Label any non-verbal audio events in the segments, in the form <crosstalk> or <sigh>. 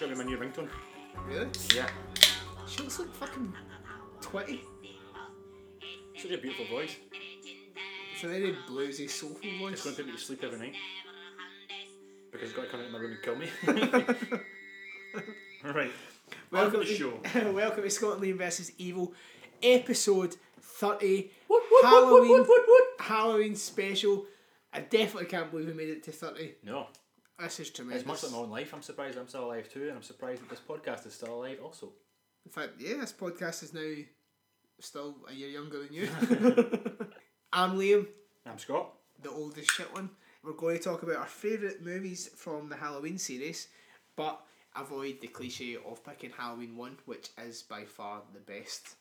It's gonna my new ringtone. really? Yeah. She looks like fucking 20. Such a beautiful voice. It's a very bluesy, soulful voice. It's going to put me to sleep every night. Because it's got to come into my room and kill me. <laughs> Alright. <laughs> Welcome to the show. welcome to Scott and Liam versus Evil, episode 30. What, what, what, Halloween, what, what, what? Halloween special. I definitely can't believe we made it to 30. No. This is tremendous. It's much like my own life. I'm surprised I'm still alive too, and I'm surprised that this podcast is still alive also. In fact, yeah, this podcast is now still a year younger than you. <laughs> I'm Liam, I'm Scott. the oldest shit one. We're going to talk about our favourite movies from the Halloween series, but avoid the cliche of picking Halloween 1, which is by far the best.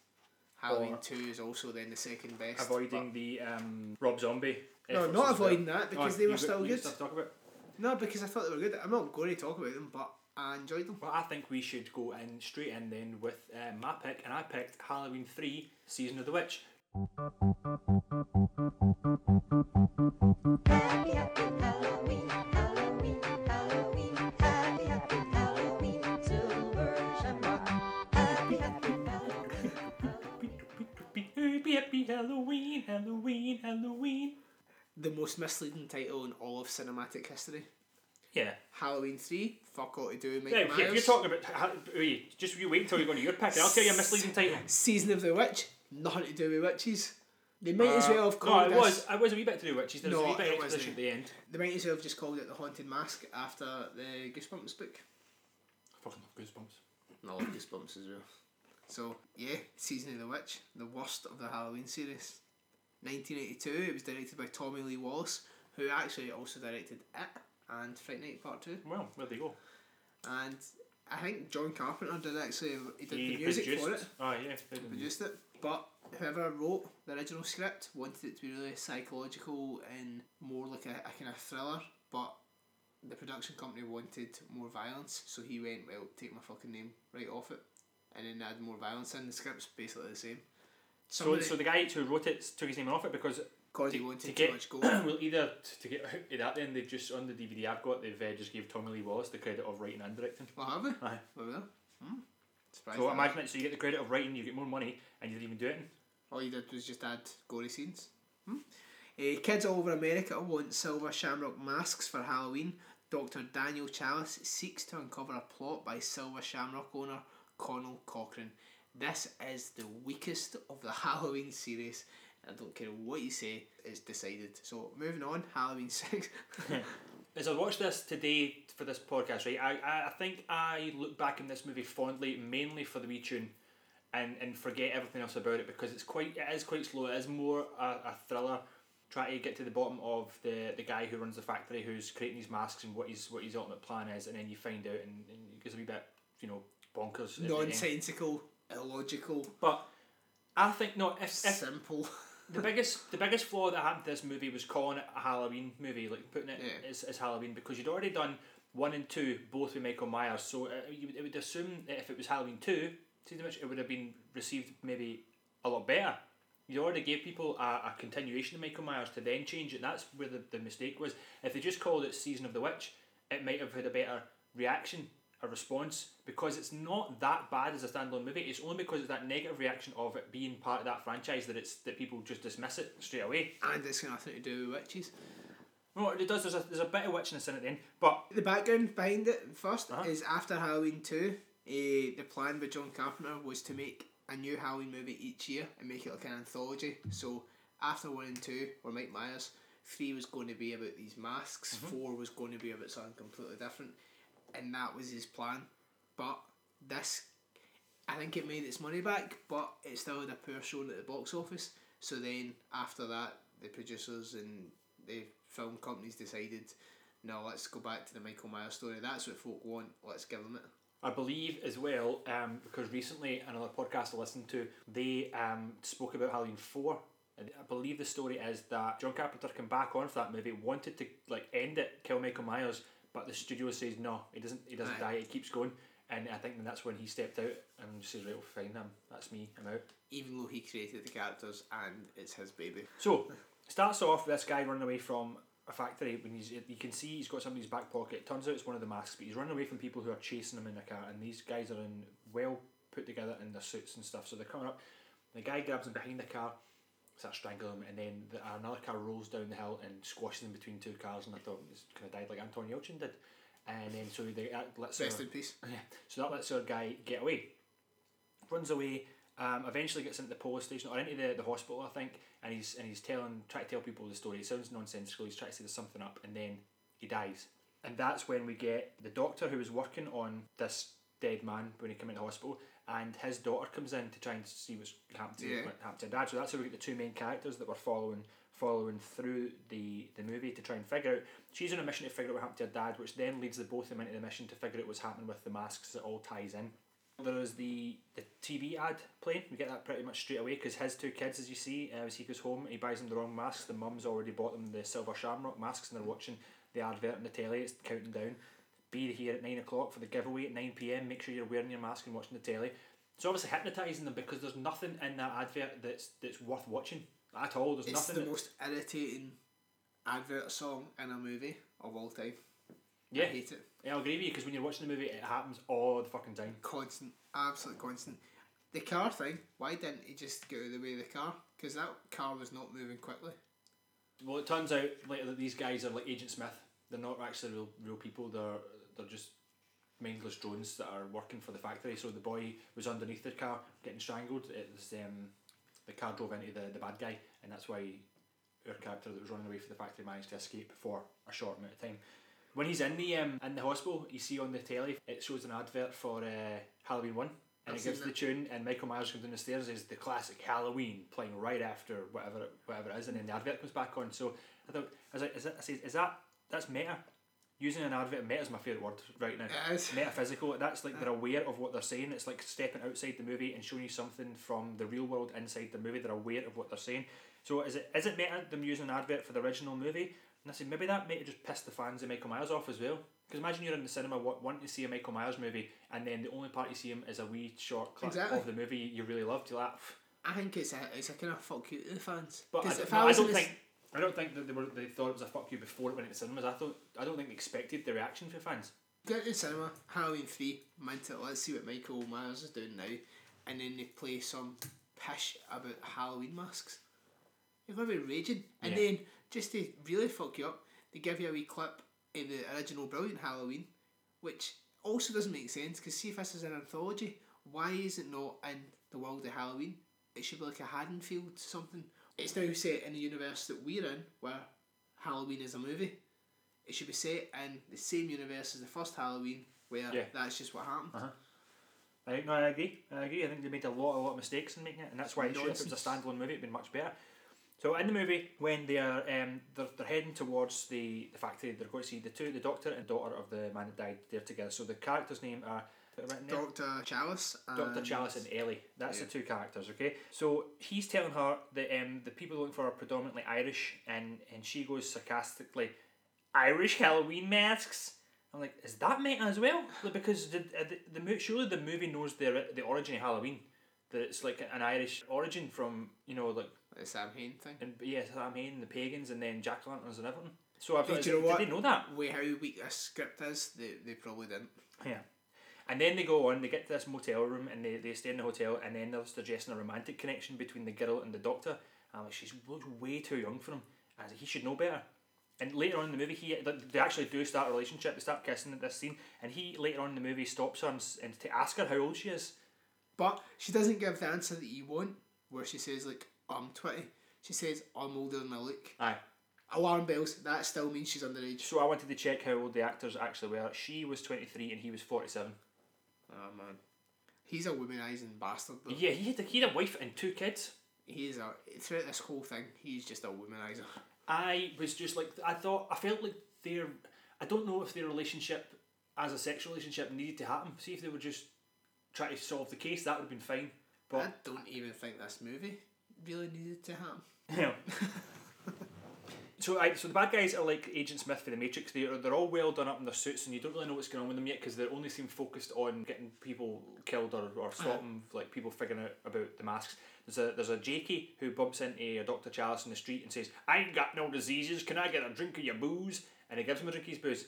Halloween Or- 2 is also then the second best. Avoiding the um, Rob Zombie. No, not as well. avoiding that because Oh, they were still good. Stuff to talk about. No, because I thought they were good. I'm not going to talk about them, but I enjoyed them. Well, I think we should go in straight in then with uh, my pick, and I picked Halloween 3 Season of the Witch. Happy, happy Halloween, Halloween, Halloween. Happy, happy Halloween, Silver Shamrock. Happy, happy Halloween. Happy, happy Halloween, Halloween, Halloween. The most misleading title in all of cinematic history. Yeah. Halloween 3, fuck all to do with Mike Yeah, if you're talking about. ha- Wait, just you wait until you go to your pick, and I'll tell you a misleading title. Season of the Witch, nothing to do with witches. They might as well have Uh, no, it this. was. It was a wee bit to do with witches. There was No, a wee bit of exposition at the end. They might as well have just called it the Haunted Mask after the Goosebumps book. I fucking love goosebumps. I love Goosebumps as well. So yeah, Season of the Witch, the worst of the Halloween series. 1982. It was directed by Tommy Lee Wallace, who actually also directed It and Fright Night Part Two. Well, where they go? And I think John Carpenter did actually he did He the music produced. for it. Oh yeah, he produced it. But whoever wrote the original script wanted it to be really psychological and more like a, a kind of thriller. But the production company wanted more violence, so he went, well, take my fucking name right off it. And then add more violence in. The script's basically the same. So, Somebody, so the guy who wrote it took his name off it because because he wanted to too get- much gold. <clears throat> well, either t- to get out of that, then they just on the DVD I've got, they've uh, just gave Tommy Lee Wallace the credit of writing and directing. well, have we? Aye. Well, well. Hmm. Surprised So imagine it. So you get the credit of writing, you get more money, and you didn't even do it. All you did was just add gory scenes. Hmm? Uh, kids all over America want silver shamrock masks for Halloween. Dr. Daniel Challis seeks to uncover a plot by silver shamrock owner Conal Cochran. This is the weakest of the <laughs> Halloween series. I don't care what you say, it's decided. So moving on, Halloween 6. <laughs> <laughs> As I watched this today for this podcast, right, I, I, I think I look back in this movie fondly, mainly for the wee tune, and, and forget everything else about it because it's quite it is quite slow. It is more a, a thriller. Try to get to the bottom of the, the guy who runs the factory, who's creating these masks and what his what his ultimate plan is, and then you find out, and, and it gets a wee bit you know bonkers. at the end. Nonsensical, illogical, But I think no, if, if simple. <laughs> the biggest the biggest flaw that happened to this movie was calling it a Halloween movie, like putting it Yeah. as, as Halloween because you'd already done one and two both with Michael Myers, so uh, you it would assume that if it was Halloween two, season which it would have been received maybe a lot better. You already gave people a, a continuation of Michael Myers to then change it. That's where the, the mistake was. If they just called it Season of the Witch, it might have had a better reaction, a response, because it's not that bad as a standalone movie. It's only because it's that negative reaction of it being part of that franchise that it's that people just dismiss it straight away. and it's got nothing to do with witches. Well, it does. There's a there's a bit of witchiness in it then, but The background behind it 1st Uh-huh. is after Halloween 2, uh, the plan by John Carpenter was to make a new Halloween movie each year and make it like an anthology. So after 1 and 2 were Mike Myers, 3 was going to be about these masks, 4 was going to be about something completely different, and that was his plan. But this, I think it made its money back, but it still had a poor showing at the box office. So then after that, the producers and the film companies decided no, let's go back to the Michael Myers story. That's what folk want. Let's give them it. I believe as well, um, because recently another podcast I listened to, they um, spoke about Halloween 4 And I believe the story is that John Carpenter came back on for that movie, wanted to like end it, kill Michael Myers, but the studio says no, he doesn't. He doesn't Aye. die. He keeps going, and I think that's when he stepped out and says, "Right, well, fine, then that's me. I'm out." Even though he created the characters and it's his baby. So starts off with this guy running away from a factory when he's you can see he's got something in his back pocket. Turns out it's one of the masks, but he's running away from people who are chasing him in a car, and these guys are in well put together in their suits and stuff. So they're coming up. The guy grabs him behind the car, starts strangling him, and then the, another car rolls down the hill and squashes him between two cars. And I thought he's kind of died like Anton Yelchin did. And then so they uh, lets Rest her- in peace. <laughs> yeah. So that lets our guy get away. Runs away. Um, eventually gets into the police station or into the, the hospital, I think, and he's and he's telling trying to tell people the story. It sounds nonsensical. He's trying to say there's something up, and then he dies. And that's when we get the doctor who was working on this dead man when he came into hospital, and his daughter comes in to try and see what's happened to Yeah. what happened to her dad. So that's how we get the two main characters that we're following following through the, the movie to try and figure out. She's on a mission to figure out what happened to her dad, which then leads the both of them into the mission to figure out what's happening with the masks. It all ties in. There is the, the TV ad playing. We get that pretty much straight away because his two kids, as you see, uh, as he goes home, he buys them the wrong masks. The mum's already bought them the silver shamrock masks, and they're watching the advert on the telly. It's counting down. Be here at nine o'clock for the giveaway at nine pm. Make sure you're wearing your mask and watching the telly. It's obviously hypnotising them because there's nothing in that advert that's that's worth watching at all. There's It's nothing. the that- most irritating advert song in a movie of all time. yeah, I hate it. yeah, I'll agree with you because when you're watching the movie, it happens all the fucking time. Constant, absolute constant. The car thing, why didn't he just get out of the way of the car? Because that car was not moving quickly. Well, it turns out later that these guys are like Agent Smith. They're not actually real real people. They're they're just mindless drones that are working for the factory. So the boy was underneath the car getting strangled. It was um, the car drove into the, the bad guy, and that's why our character that was running away from the factory managed to escape for a short amount of time. When he's in the um, in the hospital, you see on the telly it shows an advert for uh, Halloween one, and I've it gives the tune, and Michael Myers comes down the stairs is the classic Halloween playing right after whatever it, whatever it is, and then the advert comes back on. So I thought, I was like, is that is that that's meta? Using an advert, meta is my favourite word right now. It is. Metaphysical. That's like they're aware of what they're saying. It's like stepping outside the movie and showing you something from the real world inside the movie. They're aware of what they're saying. So is it is it meta them using an advert for the original movie? And I said maybe that might have just pissed the fans of Michael Myers off as well. Because imagine you're in the cinema wanting to see a Michael Myers movie, and then the only part you see him is a wee short clip Exactly. of the movie you really loved. You're like, "Pff." I think it's a it's a kind of fuck you to the fans. but I, 'Cause don't- if no, I don't think I don't think that they were they thought it was a fuck you before it went into cinemas. I thought I don't think they expected the reaction from fans. Go to the cinema, Halloween 3, mint it, let's see what Michael Myers is doing now, and then they play some pish about Halloween masks. You're to be raging. And Yeah. then, just to really fuck you up, they give you a wee clip in the original Brilliant Halloween, which also doesn't make sense, because see if this is an anthology, why is it not in the world of Halloween? It should be like a Haddonfield something. It's now set in the universe that we're in, where Halloween is a movie. It should be set in the same universe as the first Halloween, where Yeah. that's just what happened. Uh-huh. I, no, I agree. I agree. I think they made a lot, a lot of mistakes in making it, and that's why sure, if it was a standalone movie, it'd been much better. So in the movie, when they are um, they're, they're heading towards the, the factory, they're going to see the two, the doctor and daughter of the man that died. They're together. So the characters' name are written there? Doctor Challis. Dr. and- Challis and Ellie. That's Yeah. the two characters, okay? So he's telling her that um, the people looking for are predominantly Irish, and, and she goes sarcastically, Irish Halloween masks? I'm like, is that meta as well? Because the, uh, the, the surely the movie knows the, the origin of Halloween. That it's like an Irish origin from, you know, like, The Sam Hain thing. and yeah, Sam Hain, the pagans, and then Jack Lanterns and everything. So I thought, know did they know that? Way how weak this script is, they, they probably didn't. Yeah. And then they go on, they get to this motel room and they, they stay in the hotel and then they're suggesting a romantic connection between the girl and the doctor. I'm like, she's looks way too young for him. Was like, he should know better. And later on in the movie, he they- actually do start a relationship. They start kissing at this scene, and he later on in the movie stops her and, and to ask her how old she is. But she doesn't give the answer that you want, where she says, like, I'm 20. She says, I'm older than I look. Aye. Alarm bells, that still means she's underage. So I wanted to check how old the actors actually were. She was twenty three and he was forty seven. Oh, man. He's a womanizing bastard, though. Yeah, he had a, he had a wife and two kids. He is a, throughout this whole thing, he's just a womanizer. I was just like I thought I felt like their I don't know if their relationship as a sexual relationship needed to happen. See if they were just trying to solve the case, that would have been fine. But I don't even think this movie really needed to happen. <laughs> Yeah. <laughs> so, I, so the bad guys are like Agent Smith for the Matrix. They are, they're all well done up in their suits, and you don't really know what's going on with them yet because they only seem focused on getting people killed or, or uh-huh. stopping like people figuring out about the masks. There's a there's a Jakey who bumps into a Dr. Challis in the street and says, "I ain't got no diseases. Can I get a drink of your booze?" And he gives him a drink of his booze.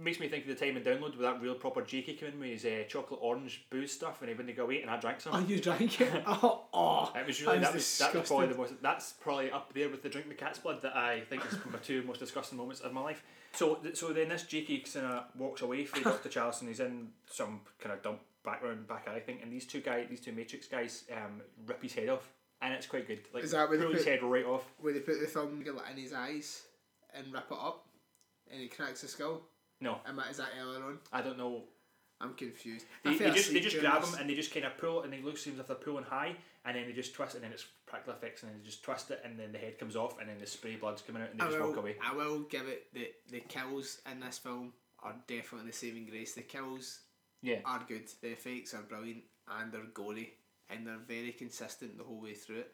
Makes me think of the time in Download with that real proper Jakey coming in with his uh, chocolate orange booze stuff, and he wouldn't go away, and I drank some. Oh, you drank it? <laughs> Oh, oh. It was really that was, that was probably the most. That's probably up there with the drink the cat's blood that I think is my two most disgusting moments of my life. So so then this Jakey kind of walks away from <laughs> Doctor Challis and he's in some kind of dump background back alley thing, and these two guys, these two Matrix guys, um, rip his head off, and it's quite good. Like Is that where they pull his head right off? Where they put the thumb in his eyes and wrap it up and he cracks the skull. No, Am I, is that earlier on? I don't know. I'm confused. They, they just they just grab this. him and they just kind of pull and they look seems if they're pulling high and then they just twist and then it's practical effects and then they just twist it and then the head comes off and then the spray blood's coming out and they I just will, walk away. I will give it the the kills in this film are definitely the saving grace. The kills Yeah. are good. The effects are brilliant and they're gory and they're very consistent the whole way through it.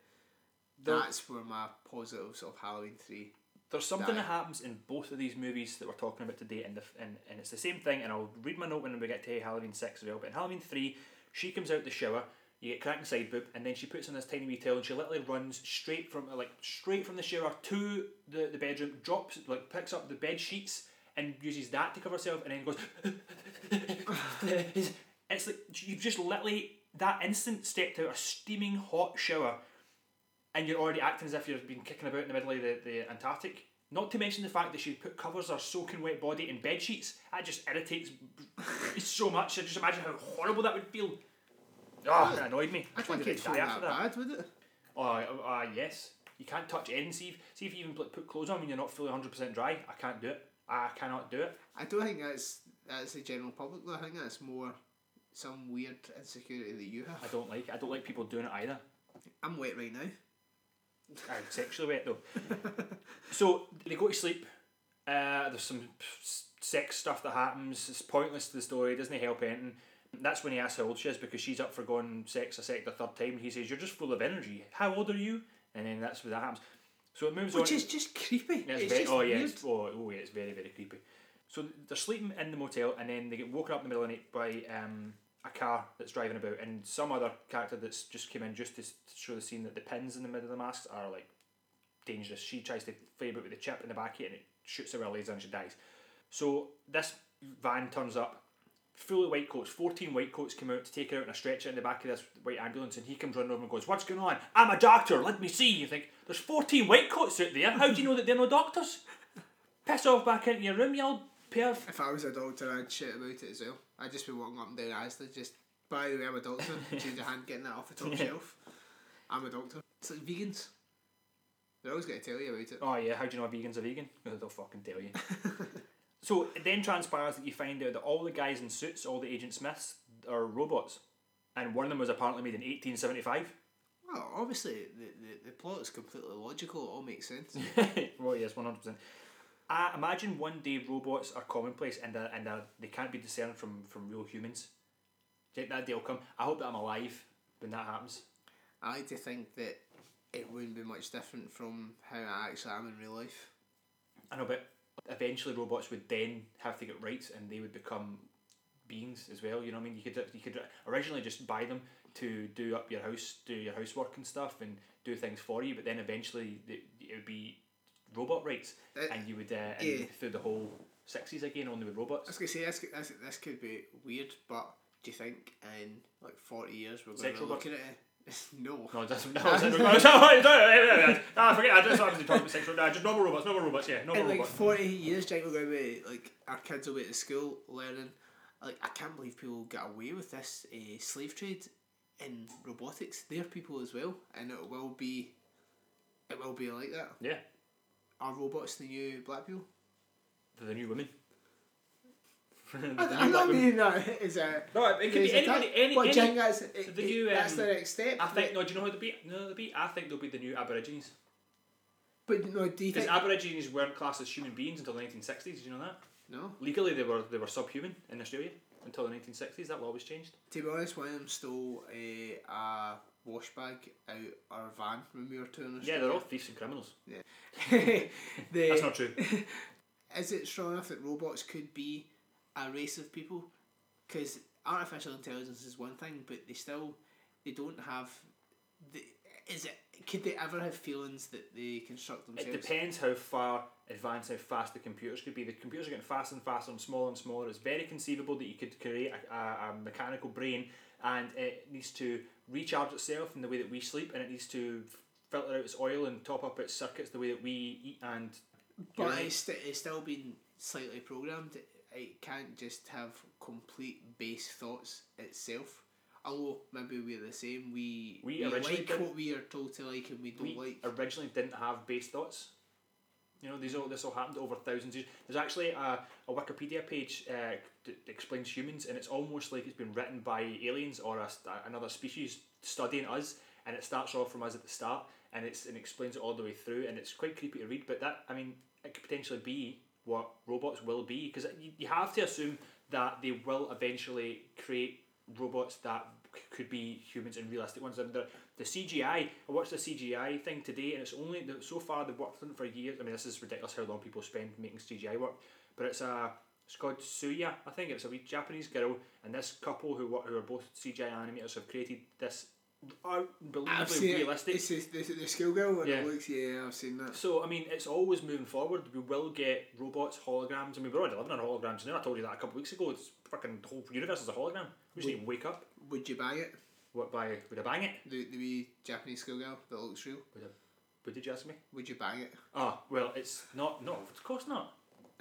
They're- That's where my positives of Halloween three. There's something that happens in both of these movies that we're talking about today, and, the, and and it's the same thing. And I'll read my note when we get to Halloween six as well. But in Halloween three, she comes out the shower, you get cracked side boob, and then she puts on this tiny wee towel, and she literally runs straight from like straight from the shower to the, the bedroom, drops like picks up the bed sheets and uses that to cover herself, and then goes. <laughs> it's like you've just literally that instant stepped out a steaming hot shower and you're already acting as if you've been kicking about in the middle of the, the Antarctic. Not to mention the fact that she put covers her soaking wet body in bed sheets. That just irritates <laughs> so much. I just imagine how horrible that would feel. Oh, it annoyed me. I just think it's die after that. bad, would it? Oh, uh, uh, yes. You can't touch anything. See if, see if you even put put clothes on when you're not fully 100% dry. I can't do it. I cannot do it. I don't think that's that's the general public though. I think that's more some weird insecurity that you have. I don't like It. I don't like people doing it either. I'm wet right now. I'm sexually wet though. <laughs> so they go to sleep. Uh, there's some sex stuff that happens. It's pointless to the story. It doesn't help anything. That's when he asks how old she is because she's up for going sex a second or third time. He says, "You're just full of energy. How old are you?" And then that's where that happens. So it moves Which on. Which is just creepy. It's it's very, just oh yeah, it's, oh, oh yeah, it's very very creepy. So they're sleeping in the motel, and then they get woken up in the middle of the night by um, a car that's driving about, and some other character that's just came in just to, show the scene that the pins in the middle of the masks are like dangerous. She tries to fire about with the chip in the back of it, and it shoots her with a laser, and she dies. So this van turns up, full of white coats. Fourteen white coats come out to take her out in a stretcher in the back of this white ambulance, and he comes running over and goes, "What's going on? I'm a doctor. Let me see." You think there's fourteen white coats out there. How do you know that they're no doctors? <laughs> Piss off back into your room, you old perv. If I was a doctor, I'd shit about it as well. I'd just be walking up and down Asda, just by the way, I'm a doctor. <laughs> Change your hand, getting that off the top shelf. I'm a doctor. It's like vegans. They're always going to tell you about it. Oh yeah, how do you know a vegan's a vegan? Because <laughs> they'll fucking tell you. <laughs> so it then transpires that you find out that all the guys in suits, all the Agent Smiths, are robots, and one of them was apparently made in eighteen seventy five. Well, obviously, the, the, the plot is completely logical. It all makes sense. well, yes, one hundred percent. I imagine one day robots are commonplace and they're, and they're, they can't be discerned from, from real humans. Do you think that day will come? I hope that I'm alive when that happens. I like to think that it wouldn't be much different from how I actually am in real life. I know, but eventually robots would then have to get rights and they would become beings as well. You know what I mean? You could you could originally just buy them to do up your house, do your housework and stuff, and do things for you. But then eventually it, it would be robot rights, Uh, and you would uh, and yeah. through the whole sixties again only with robots. I was going to say, this, could- this, this could be weird, but do you think in like 40 years we're going to be looking at it? <laughs> no. No, it doesn't. No, <laughs> it doesn't. no, sorry, sorry, ah, forget. I just wanted to talk about sexual. No, just normal robots. Normal robots. Yeah, normal In like. 40 years, Jake, we're going to be like, our kids will be at school learning. Like, I can't believe people get away with this uh, slave trade in robotics. They're people as well, and it will be, it will be like that. Yeah, Are robots the new black people? for the new women. <laughs> I, new I black don't women. mean <laughs> that is a. No, it could be anybody. Any, but any, it, the new, that's um, the next step. I think no. Do you know who they'll be? No, they'll be. I think they'll be the new Aborigines. But no, do you Because think? Aborigines weren't classed as human beings until the nineteen sixties. Did you know that? no. Legally, they were they were subhuman in Australia until the nineteen sixties. That law was changed. To be honest, one of them stole a, a wash bag out our van when we were touring Yeah, they're all thieves and criminals. <laughs> the, That's not true. <laughs> is it strong enough that robots could be a race of people? Because artificial intelligence is one thing, but they still they don't have. The, is it? Could they ever have feelings that they construct themselves? It depends how far advanced, how fast the computers could be. The computers are getting faster and faster and smaller and smaller. It's very conceivable that you could create a, a, a mechanical brain and it needs to recharge itself in the way that we sleep and it needs to filter out its oil and top up its circuits the way that we eat and But it's, st- it's still been slightly programmed. It, can't just have complete base thoughts itself. Although maybe we're the same. We We originally like what we are told to like and we don't we like. originally didn't have base thoughts. You know, these all this all happened over thousands of years. There's actually a, a Wikipedia page uh, that explains humans, and it's almost like it's been written by aliens or a, another species studying us. And it starts off from us at the start, and it's and explains it all the way through, and it's quite creepy to read. But that, I mean, it could potentially be what robots will be, because you, you have to assume that they will eventually create robots that c- could be humans and realistic ones. And the, the CGI, I watched the CGI thing today, and it's only so far they've worked on it for years. I mean, this is ridiculous how long people spend making CGI work, but it's a it's called Saya. I think it's a wee Japanese girl, and this couple who who are both CGI animators have created this unbelievably seen it. realistic. It's the, the, schoolgirl Yeah. it looks, yeah, I've seen that. So I mean, it's always moving forward. We will get robots, holograms. I mean, we're already living on holograms now. I told you that a couple of weeks ago. It's fucking the whole universe is a hologram. We just Would- need to wake up. Would you buy it? What by would I bang it? The, the wee Japanese schoolgirl that looks real? Would I? Would did you ask me? Would you bang it? Ah, well, it's not. No, of course not.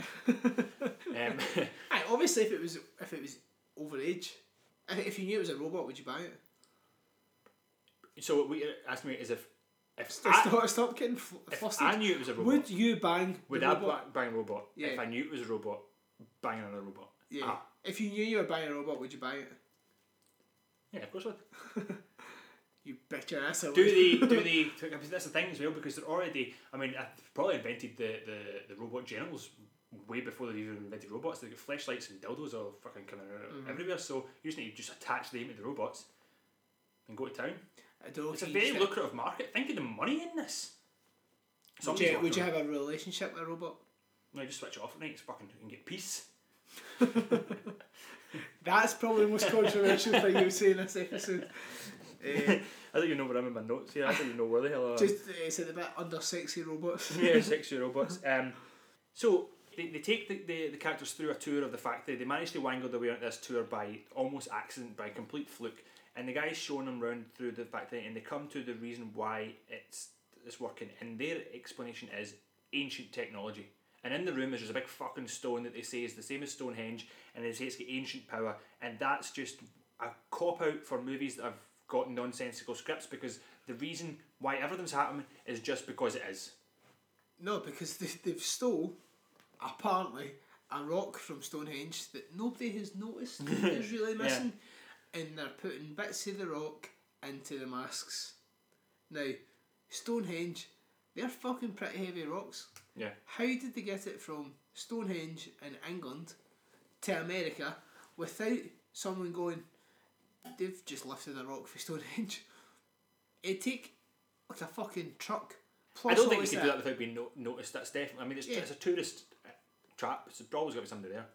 <laughs> um, <laughs> Aye, obviously, if it was if it was over age, if, if you knew it was a robot, would you buy it? so what we asked me is if if Stop, I, stop, stop getting fl- if flustered. I knew it was a robot, would you bang would the I robot? bang a robot? Yeah. If I knew it was a robot, bang another robot. Yeah. Ah, If you knew you were buying a robot, would you buy it? yeah, of course I would. <laughs> You bet your ass I would. Do they? Do they? That's the thing as well. Because they're already. I mean, I've probably invented the, the, the robot genitals way before they even invented robots. They've got flashlights and dildos all fucking coming out Mm-hmm. everywhere. So you just need to just attach them to the robots and go to town. It's a very lucrative market. Think of the money in this. Would you, would you have a relationship with a robot? No, you just switch it off at night. It's fucking you can get peace. <laughs> That's probably the most controversial thing you'll say in this episode. Uh, <laughs> I don't even know where I'm in my notes here. I don't even know where the hell. I am. just uh, it's a bit under sexy robots. yeah, <laughs> year robots. Um, so they, they take the, the, the characters through a tour of the factory. They manage to wangle their way onto this tour by almost accident, by complete fluke. And the guy's showing them round through the factory, and they come to the reason why it's it's working. And their explanation is ancient technology. And in the room, there's just a big fucking stone that they say is the same as Stonehenge, and they say it's got ancient power. And that's just a cop out for movies that have got nonsensical scripts because the reason why everything's happening is just because it is. No, because they, they've stole, apparently, a rock from Stonehenge that nobody has noticed <laughs> is really Yeah. missing, and they're putting bits of the rock into the masks. Now, Stonehenge, they're fucking pretty heavy rocks. Yeah. How did they get it from Stonehenge in England to America without someone going, they've just lifted a rock for Stonehenge? <laughs> It'd take like a fucking truck. Plus I don't think you can do that without being no- noticed. That's definitely. I mean, it's, Yeah. it's a tourist trap. It's always got to be somebody there.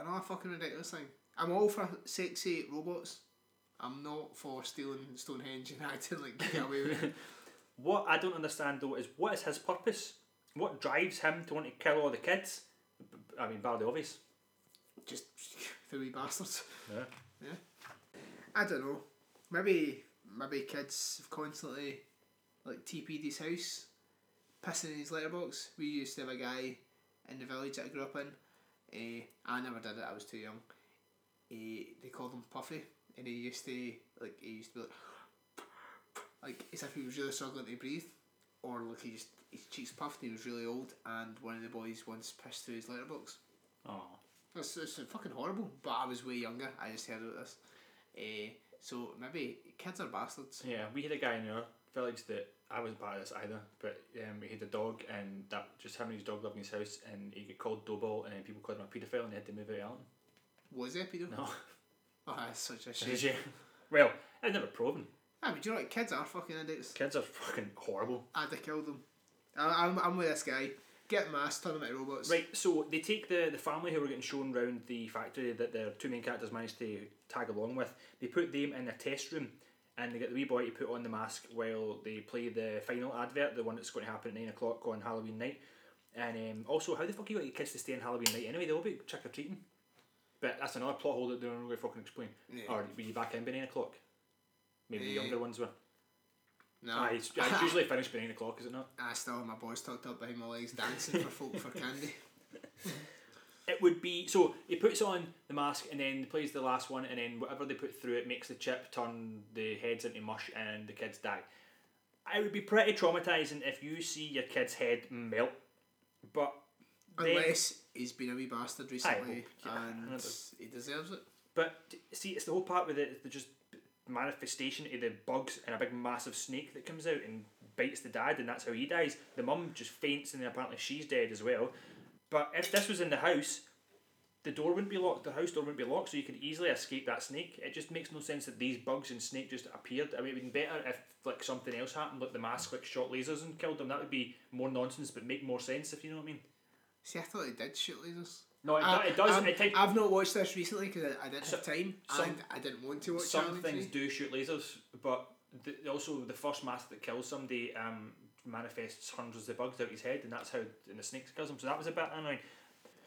Another fucking ridiculous thing. I'm all for sexy robots. I'm not for stealing Stonehenge and <laughs> acting like get away with it. <laughs> What I don't understand though is what is his purpose? What drives him to want to kill all the kids? I mean, bar the obvious. Just <laughs> the wee bastards. Yeah. Yeah. I don't know. Maybe maybe kids have constantly like TP'd his house, pissing in his letterbox. We used to have a guy in the village that I grew up in. Uh, I never did it. I was too young. Uh, they called him Puffy, and he used to like he used to be like <sniffs> like as if he was really struggling to breathe, or like he just his cheeks puffed. and He was really old, and one of the boys once pissed through his letterbox. Oh. It's, it's fucking horrible. But I was way younger. I just heard about this. Uh, so maybe kids are bastards. Yeah, we had a guy in our village that I wasn't part of this either, but um, he had a dog, and that just him and his dog lived in his house, and he got called Doughball, and then people called him a paedophile, and they had to move out of Alton. Was he a pedo? No, Oh, that's such a shame. Well, I've never proven. I mean, do you know what? Kids are fucking idiots. Kids are fucking horrible. I'd have killed them. I, I'm, I'm with this guy. Get masks, turn them into robots. Right, so they take the, the family who were getting shown round the factory that their two main characters managed to tag along with. They put them in a test room and they get the wee boy to put on the mask while they play the final advert, the one that's going to happen at 9 o'clock on Halloween night. And um, also, how the fuck you got your kids to stay on Halloween night anyway? They'll be trick or treating. But that's another plot hole that they don't really fucking explain. Yeah. Or were you back in by 9 o'clock? Maybe the eh. younger ones were. No. Aye, it's, ah, it's usually finished by 9 o'clock, is it not? <laughs> I still have my boys tucked up behind my legs dancing for folk for candy. <laughs> It would be so he puts on the mask and then plays the last one and then whatever they put through it makes the chip turn the heads into mush and the kids die. I would be pretty traumatizing if you see your kid's head melt, but then, Unless he's been a wee bastard recently hope, yeah, and he deserves it. but see it's the whole part with it the just manifestation of the bugs and a big massive snake that comes out and bites the dad and that's how he dies. The mum just faints and then apparently she's dead as well. But if this was in the house, the door wouldn't be locked, the house door wouldn't be locked, so you could easily escape that snake. It just makes no sense that these bugs and snake just appeared. I mean, it would be better if like something else happened, like the mask like shot lasers and killed them. That would be more nonsense, but make more sense if you know what I mean. See, I thought he did shoot lasers. No, it, I- do, it does. I'm- It take, I've not watched this recently because I, I didn't So- have time some- and I didn't want to watch some things do shoot lasers, but the, also the first mask that kills somebody um, manifests hundreds of bugs out his head, and that's how and the snakes kills him. So that was a bit annoying.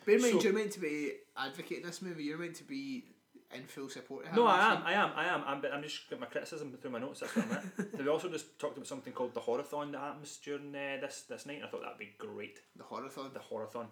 Bear in mind, So- you're meant to be advocating this movie. You're meant to be in full support of No, I am, I am, I am. I'm, but I'm just got my criticism through my notes. That's what I'm. <laughs> They also just talked about something called the horathon that happens during uh, this this night. And I thought that'd be great. The Horathon. The horathon.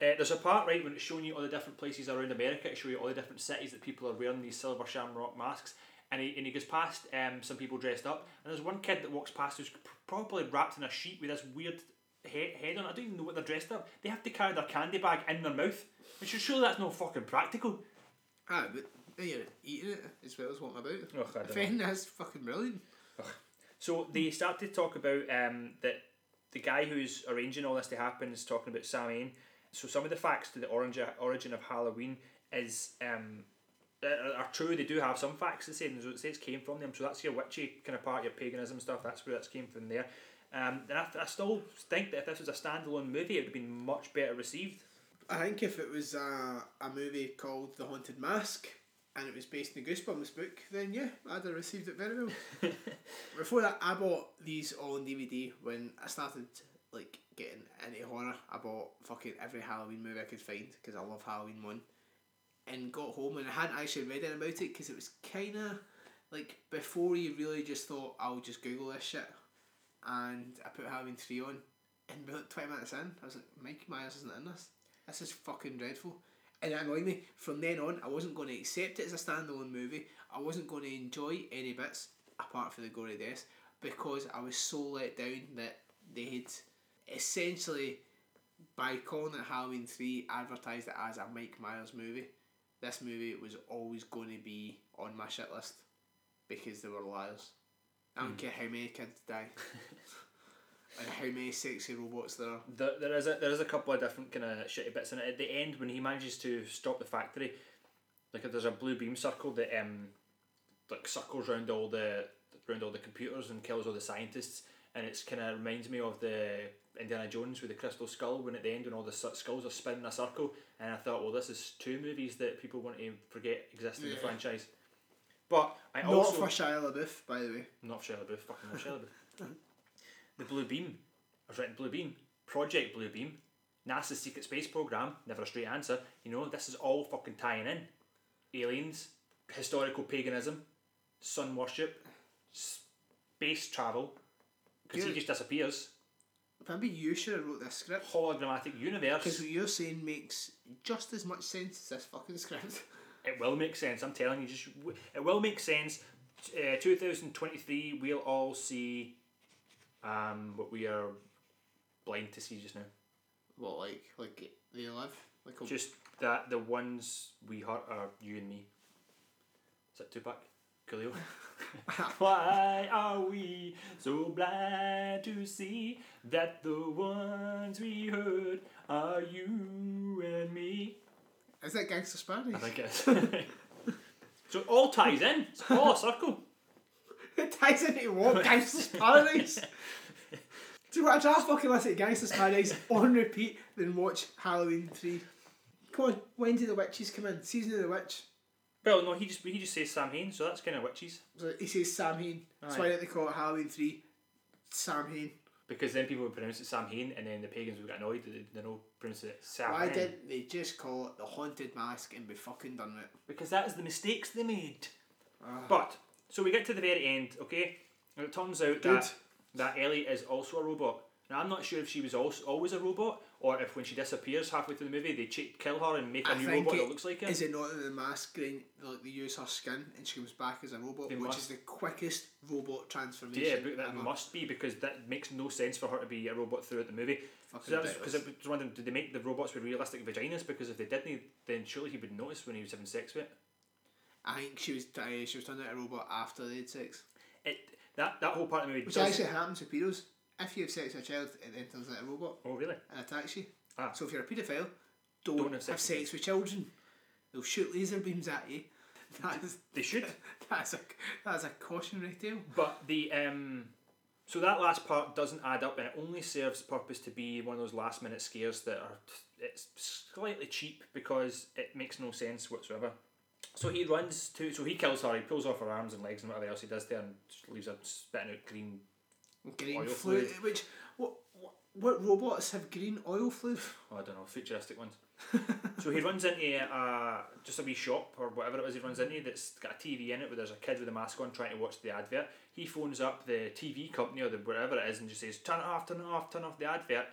Uh, there's a part right when it's showing you all the different places around America. It shows you all the different cities that people are wearing these silver shamrock masks, and he, and he goes past um, some people dressed up, and there's one kid that walks past who's probably wrapped in a sheet with this weird head, head on. I don't even know what they're dressed up. They have to carry their candy bag in their mouth, which is surely that's not fucking practical. Ah, but you're eating it as well as walking about. Ugh, I I dunno. find that's fucking brilliant. So they start to talk about um, that the guy who's arranging all this to happen is talking about Samhain. So some of the facts to the orange origin of Halloween is um, are, are true. They do have some facts to say, it says came from them. So that's your witchy kind of part, of your paganism stuff. That's where that's came from there. Um, and I, I still think that if this was a standalone movie, it would have been much better received. I think if it was a, a movie called The Haunted Mask and it was based in the Goosebumps book, then yeah, I'd have received it very well. <laughs> Before that, I bought these all on DVD when I started like getting into horror. I bought fucking every Halloween movie I could find because I love Halloween one. And got home and I hadn't actually read anything about it because it was kind of like before you really just thought I'll just Google this shit. And I put Halloween three on, and about twenty minutes in, I was like, Mike Myers isn't in this. This is fucking dreadful. And it me. From then on, I wasn't going to accept it as a standalone movie. I wasn't going to enjoy any bits apart from the gory deaths because I was so let down that they had essentially, by calling it Halloween 3, advertised it as a Mike Myers movie. This movie was always going to be on my shit list because they were liars. I don't care how many kids die. <laughs> and how many sexy robots there are. There, there is a there is a couple of different kind of shitty bits in it. At the end, when he manages to stop the factory, like there's a blue beam circle that um, like circles around all the around all the computers and kills all the scientists, and it's kind of reminds me of the Indiana Jones with the crystal skull when at the end when all the skulls are spinning a circle, and I thought, well, this is two movies that people want to forget exist in the franchise. But I Not also for Shia LaBeouf, by the way. not Shia LaBeouf, fucking not Shia <laughs> LaBeouf. the Blue Beam. I was writing Blue Beam. Project Blue Beam. NASA's secret space program. Never a straight answer. You know, this is all fucking tying in. Aliens, historical paganism, sun worship, space travel. Because he just disappears. Maybe you should have wrote this script. Hologrammatic universe. Because what you're saying makes just as much sense as this fucking script. <laughs> It will make sense. I'm telling you, just it will make sense. Uh, 2023, we'll all see um, what we are blind to see just now. What, like, like they live? Like a, Just that the ones we hurt are you and me. Is that Tupac? Coolio? <laughs> Why are we so blind to see that the ones we hurt are you and me? is that Gangster Spanish? I think it is. <laughs> so it all ties in. It's all a circle. <laughs> It ties into what? Gangster's Paradise? Do you want to fucking listen to Gangster's Paradise on repeat than watch Halloween 3? Come on, when do the witches come in? Season of the Witch. Well, no, he just he just says Sam Hain, so that's kind of witches. So he says Sam Hain. That's Aye. why they call it Halloween 3. Sam Hain. Because then people would pronounce it Sam Hain, and then the pagans would get annoyed that they, don't pronounce it Sam Why Hain. didn't they just call it the Haunted Mask and be fucking done with it? Because that is the mistakes they made. Ah. But so we get to the very end, okay, and it turns out Good. that that Ellie is also a robot. Now I'm not sure if she was also always a robot, or if when she disappears halfway through the movie they ch- kill her and make a I new robot it- that looks like her. Is it not that the mask grain, like they use her skin and she comes back as a robot, They which must. is the quickest robot transformation? Yeah, but that ever. must be because that makes no sense for her to be a robot throughout the movie. Fucking So because. I was wondering, did they make the robots with realistic vaginas? Because if they didn't, then surely he would notice when he was having sex with it. I think she was uh, she was turned out a robot after they had sex, it that, that whole part of the movie which does- actually happens pedos. If you have sex with a child, it then turns out a robot Oh really? and attacks you. Ah. So if you're a paedophile, don't, Don't have have sex, sex with children. They'll shoot laser beams at you. <laughs> That is <laughs> They should. <laughs> that's a that's a cautionary tale. But the um, so that last part doesn't add up, and it only serves purpose to be one of those last minute scares that are it's slightly cheap because it makes no sense whatsoever. So he runs to, so he kills her. He pulls off her arms and legs and whatever else he does there, and just leaves her spitting out green. Green Oil fluid. fluid. Which what, what what robots have green oil fluid? <sighs> Oh, I don't know, futuristic ones. so he runs into a just a wee shop or whatever it is he runs into that's got a TV in it where there's a kid with a mask on trying to watch the advert. He phones up the TV company or the whatever it is and just says turn it off, turn it off, turn off the advert,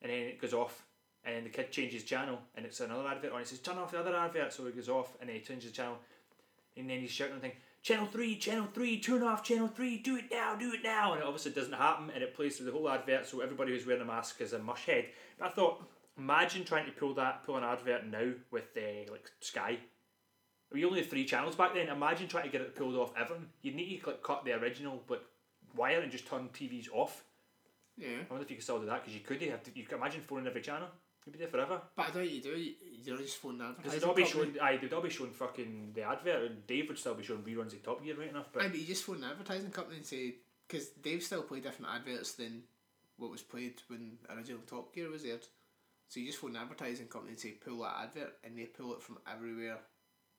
and then it goes off. And then the kid changes channel and it's another advert on. He says turn off the other advert, so it goes off and then he changes the channel, and then he's shouting and thing. Channel three, channel three, turn off channel three, do it now, do it now, and it obviously doesn't happen, and it plays through the whole advert, so everybody who's wearing a mask is a mush head. But I thought, imagine trying to pull that, pull an advert now with uh, like Sky. We only had three channels back then. Imagine trying to get it pulled off everything. You'd need to like cut the original like wire and just turn TVs off. Yeah. I wonder if you could still do that because you could. You have to. You can imagine phoning every channel. You'd be there forever. But I doubt you do. You, you're just phone Because advertising. they'd all be showing. Aye, they'd all be showing fucking the advert, and Dave would still be showing reruns of Top Gear right enough. But Aye, but you just phone an advertising company and say because they've still played different adverts than what was played when original Top Gear was aired. So you just phone an advertising company and say pull that advert, and they pull it from everywhere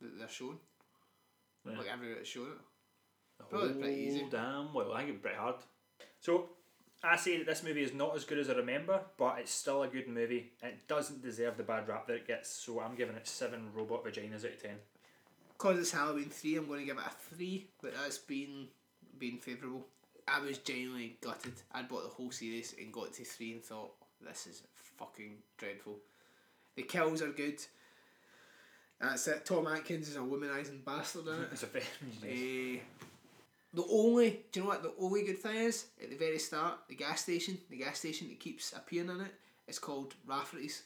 that they're shown. Yeah. Like everywhere it's shown it. Probably pretty easy. Oh, damn well. I think it'd be pretty hard. So I say that this movie is not as good as I remember, but it's still a good movie. It doesn't deserve the bad rap that it gets. So I'm giving it seven robot vaginas out of ten. Because it's Halloween three, I'm going to give it a three. But that's been been favourable. I was genuinely gutted. I'd bought the whole series and got to three and thought this is fucking dreadful. The kills are good. That's it. Tom Atkins is a womanising bastard it. <laughs> It's a very <laughs> Eh, the only, do you know what the only good thing is? At the very start, the gas station, the gas station that keeps appearing in it, is called Rafferty's.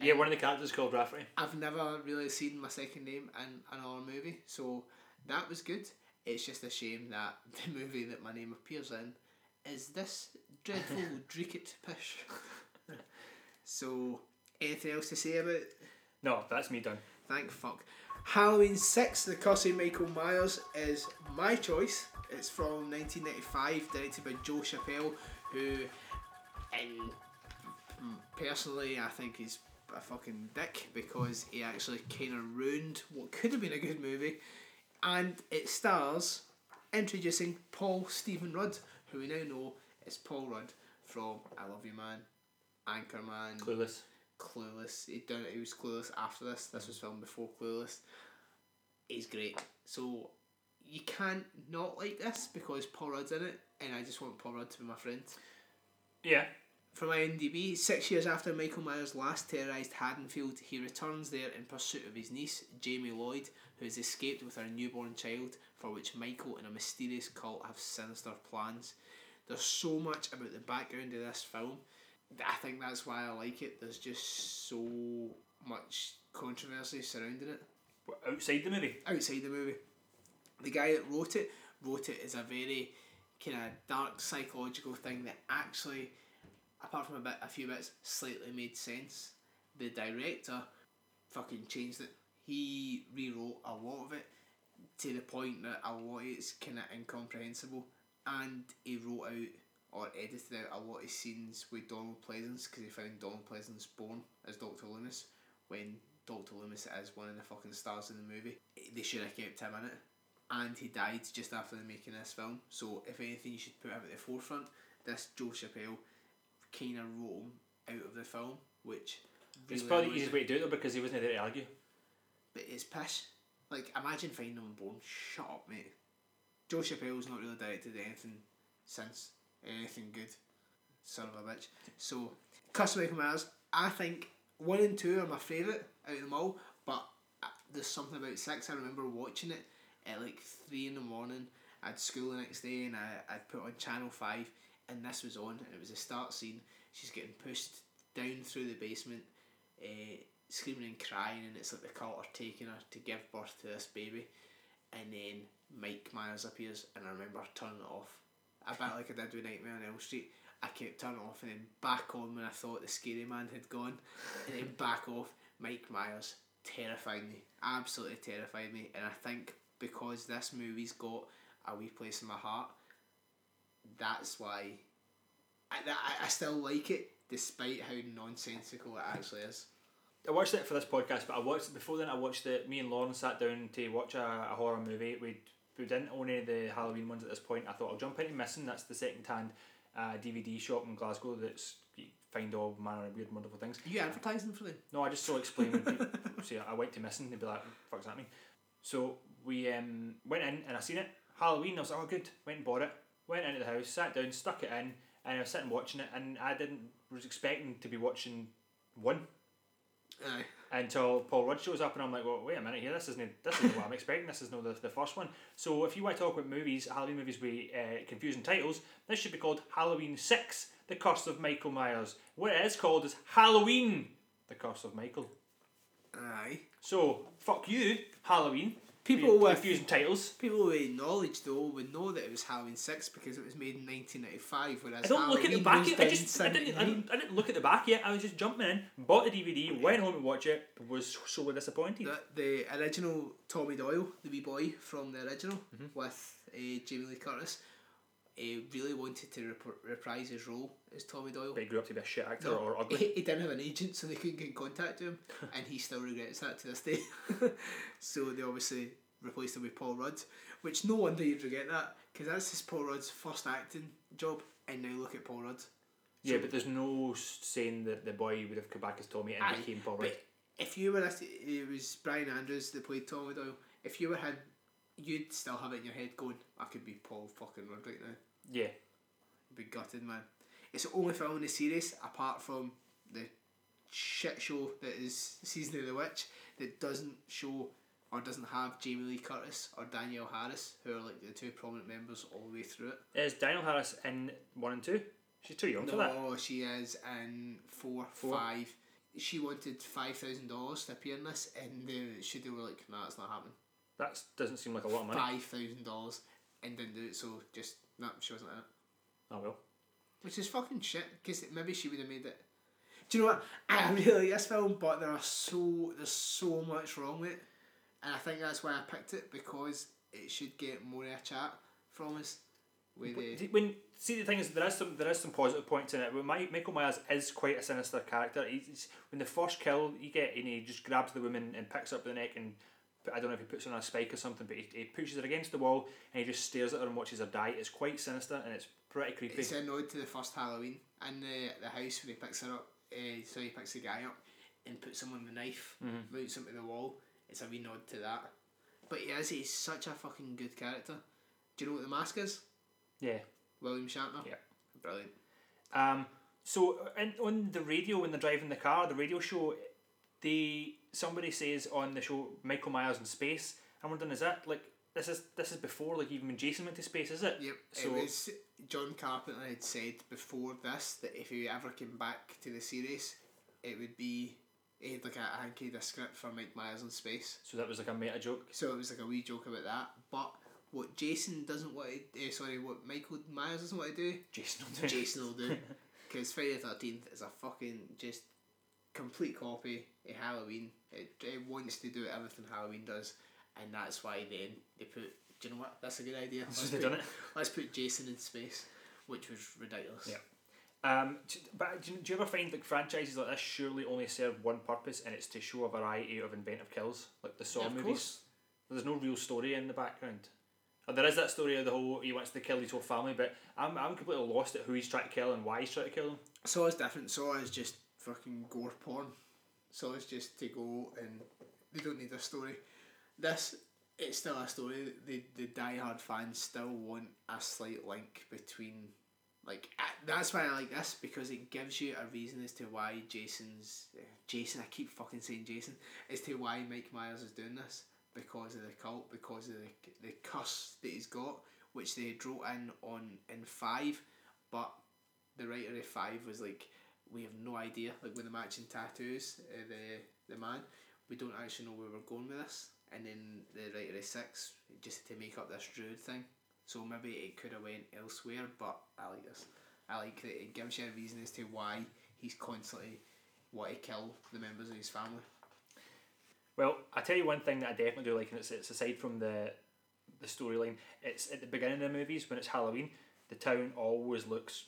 yeah. One of the characters is called Rafferty. I've never really seen my second name in another movie, so that was good. It's just a shame that <laughs> the movie that my name appears in is this dreadful <laughs> Dreeket Pish. <laughs> so, anything else to say about? No, that's me done. Thank fuck. Halloween 6, The Curse Michael Myers, is my choice. It's from 1995, directed by Joe Chappelle, who, and mm, personally, I think he's a fucking dick because he actually kind of ruined what could have been a good movie. And it stars introducing Paul Stephen Rudd, who we now know is Paul Rudd from I Love You Man, Anchorman, Clueless. Clueless. He done it, he was Clueless after this. This was filmed before Clueless. He's great. So you can't not like this because Paul Rudd's in it, and I just want Paul Rudd to be my friend. Yeah. From IMDb, six years after Michael Myers last terrorised Haddonfield, he returns there in pursuit of his niece, Jamie Lloyd, who has escaped with her newborn child, for which Michael and a mysterious cult have sinister plans. There's so much about the background of this film. I think that's why I like it. There's just so much controversy surrounding it What, Outside the movie. outside the movie. The guy that wrote it wrote it as a very kind of dark psychological thing that actually, apart from a bit, a few bits, slightly made sense. The director fucking changed it. He rewrote a lot of it. to the point that a lot of it's kind of incomprehensible. And he wrote out or edited out a lot of scenes with Donald Pleasence because he found Donald Pleasence born as Doctor Loomis when Doctor Loomis is one of the fucking stars in the movie. They should have kept him in it. And he died just after the making of this film. So if anything, you should put him at the forefront. This Joe Chappelle kind of wrote him out of the film, which It's really probably the easiest way to do it though because he wasn't there to argue. But it's pish. Like, imagine finding him born. Shut up, mate. Joe Chappelle's not really directed anything since. Anything good. Son of a bitch. So, of Michael Myers, I think one and two are my favourite out of them all, but uh, there's something about six. I remember watching it at like three in the morning. I had school the next day and I, I'd put on Channel 5 and this was on and it was a start scene. She's getting pushed down through the basement, uh, screaming and crying, and it's like the cult are taking her to give birth to this baby. And then Mike Myers appears, and I remember turning it off. A bit like I did with Nightmare on Elm Street. I kept turning off and then back on when I thought the scary man had gone, and then back off. Mike Myers terrified me, absolutely terrified me, and I think because this movie's got a wee place in my heart, that's why I, I, I still like it despite how nonsensical it actually is. I watched it for this podcast, but I watched it before then. I watched it. Me and Lauren sat down to watch a, a horror movie. We we didn't own any of the Halloween ones at this point. I thought I'll jump into Missing. That's the second hand uh, DVD shop in Glasgow. That's you find all manner of weird, wonderful things. Are you advertising for them? No, I just saw explain when people <laughs> see I went to Missing. They'd be like, "Fuck's that mean?" So we um, went in and I seen it Halloween. I was like, "Oh, good." Went and bought it. Went into the house, sat down, stuck it in, and I was sitting watching it. And I didn't was expecting to be watching one Aye. until Paul Rudd shows up, and I'm like, well, wait a minute here, this isn't this isn't what I'm <laughs> expecting. This is no the, the first one. So if you want to talk about movies, Halloween movies with uh, confusing titles, this should be called Halloween Six: The Curse of Michael Myers. What it is called is Halloween: The Curse of Michael. Aye. So fuck you, Halloween. People with with- confusing titles. People with knowledge though would know that it was Halloween six because it was made in nineteen ninety five. Whereas I don't look at the back. Yet. I just I didn't, I didn't I didn't look at the back yet. I was just jumping in, bought the DVD, went home and watched it, was so disappointed. The, the original Tommy Doyle, the wee boy from the original, Mm-hmm. with uh, Jamie Lee Curtis, he really wanted to rep- reprise his role as Tommy Doyle. But he grew up to be a shit actor No, or ugly. He, he didn't have an agent, so they couldn't get in contact with him, <laughs> and he still regrets that to this day. <laughs> so they obviously replaced him with Paul Rudd, which no wonder you'd regret that, because that's his Paul Rudd's first acting job, and now look at Paul Rudd. Yeah, but there's no saying that the boy would have come back as Tommy and Aye, became Paul Rudd. If you were, it was Brian Andrews that played Tommy Doyle. If you were had, you'd still have it in your head going, I could be Paul fucking Rudd right now. Yeah, Be gutted, man. It's the only film in the series, apart from the shit show that is Season of the Witch, that doesn't show or doesn't have Jamie Lee Curtis or Danielle Harris, who are like the two prominent members all the way through it. is Danielle Harris in one and two? She's too young for that. No, she is in four, Four. five. She wanted five thousand dollars to appear in this, and the studio were like, "Nah, it's not happening." That doesn't seem like a lot of money. Five thousand dollars, and didn't do it. So just no, she wasn't in it. Oh well. Which is fucking shit, because maybe she would have made it. Do you know what? <laughs> I really like this film, but there are so there's so much wrong with it, and I think that's why I picked it because it should get more of a chat from us. With But the, When see the thing is there is some there is some positive points in it. But My, Michael Myers is quite a sinister character. He's, he's- when the first kill you get and he just grabs the woman and picks her up the neck and I don't know if he puts her on a spike or something, but he, he pushes her against the wall and he just stares at her and watches her die. It's quite sinister and it's pretty creepy. it's a nod to the first Halloween and the the house when he picks her up. Uh, so he picks the guy up and puts him on the knife, mounts him to the wall. It's a wee nod to that. But he is he's such a fucking good character. Do you know what the mask is? yeah. William Shatner. Yeah. Brilliant. Um, so in, on the radio when they're driving the car, the radio show, they somebody says on the show Michael Myers in space. I'm wondering is that like this is this is before like even when Jason went to space, is it? Yep. So it was John Carpenter had said before this that if he ever came back to the series, it would be he had like a I think he had a script for Mike Myers in space. so that was like a meta joke. So it was like a wee joke about that. But what Jason doesn't want to uh, sorry, what Michael Myers doesn't want to do, Jason will do. Jason will do. Because <laughs> Friday the Thirteenth is a fucking just complete copy of Halloween. It, it wants to do everything Halloween does, and that's why then they put. Do you know what? That's a good idea. Let's put, done it. let's put Jason in space, which was ridiculous. Yeah. Um, but do you, do you ever find like franchises like this surely only serve one purpose, and it's to show a variety of inventive kills, like the Saw Yeah, movies? course. There's no real story in the background. Uh, There is that story of the whole he wants to kill his whole family, but I'm, I'm completely lost at who he's trying to kill and why he's trying to kill him. Saw is different. Saw is just fucking gore porn. Saw is just to go and they don't need a story. This it's still a story. The the diehard fans still want a slight link between. Like that's why I like this because it gives you a reason as to why Jason's uh, Jason. I keep fucking saying Jason as to why Mike Myers is doing this because of the cult, because of the the curse that he's got, which they wrote in on in five, but the writer of five was like, we have no idea. Like with the matching tattoos, uh, the the man, we don't actually know where we're going with this. And then the writer of six, just to make up this druid thing. So maybe it could have went elsewhere, but I like this. I like that it gives you a reason as to why he's constantly want to kill the members of his family. Well, I tell you one thing that I definitely do like, and it's, it's aside from the the storyline. It's at the beginning of the movies when it's Halloween. The town always looks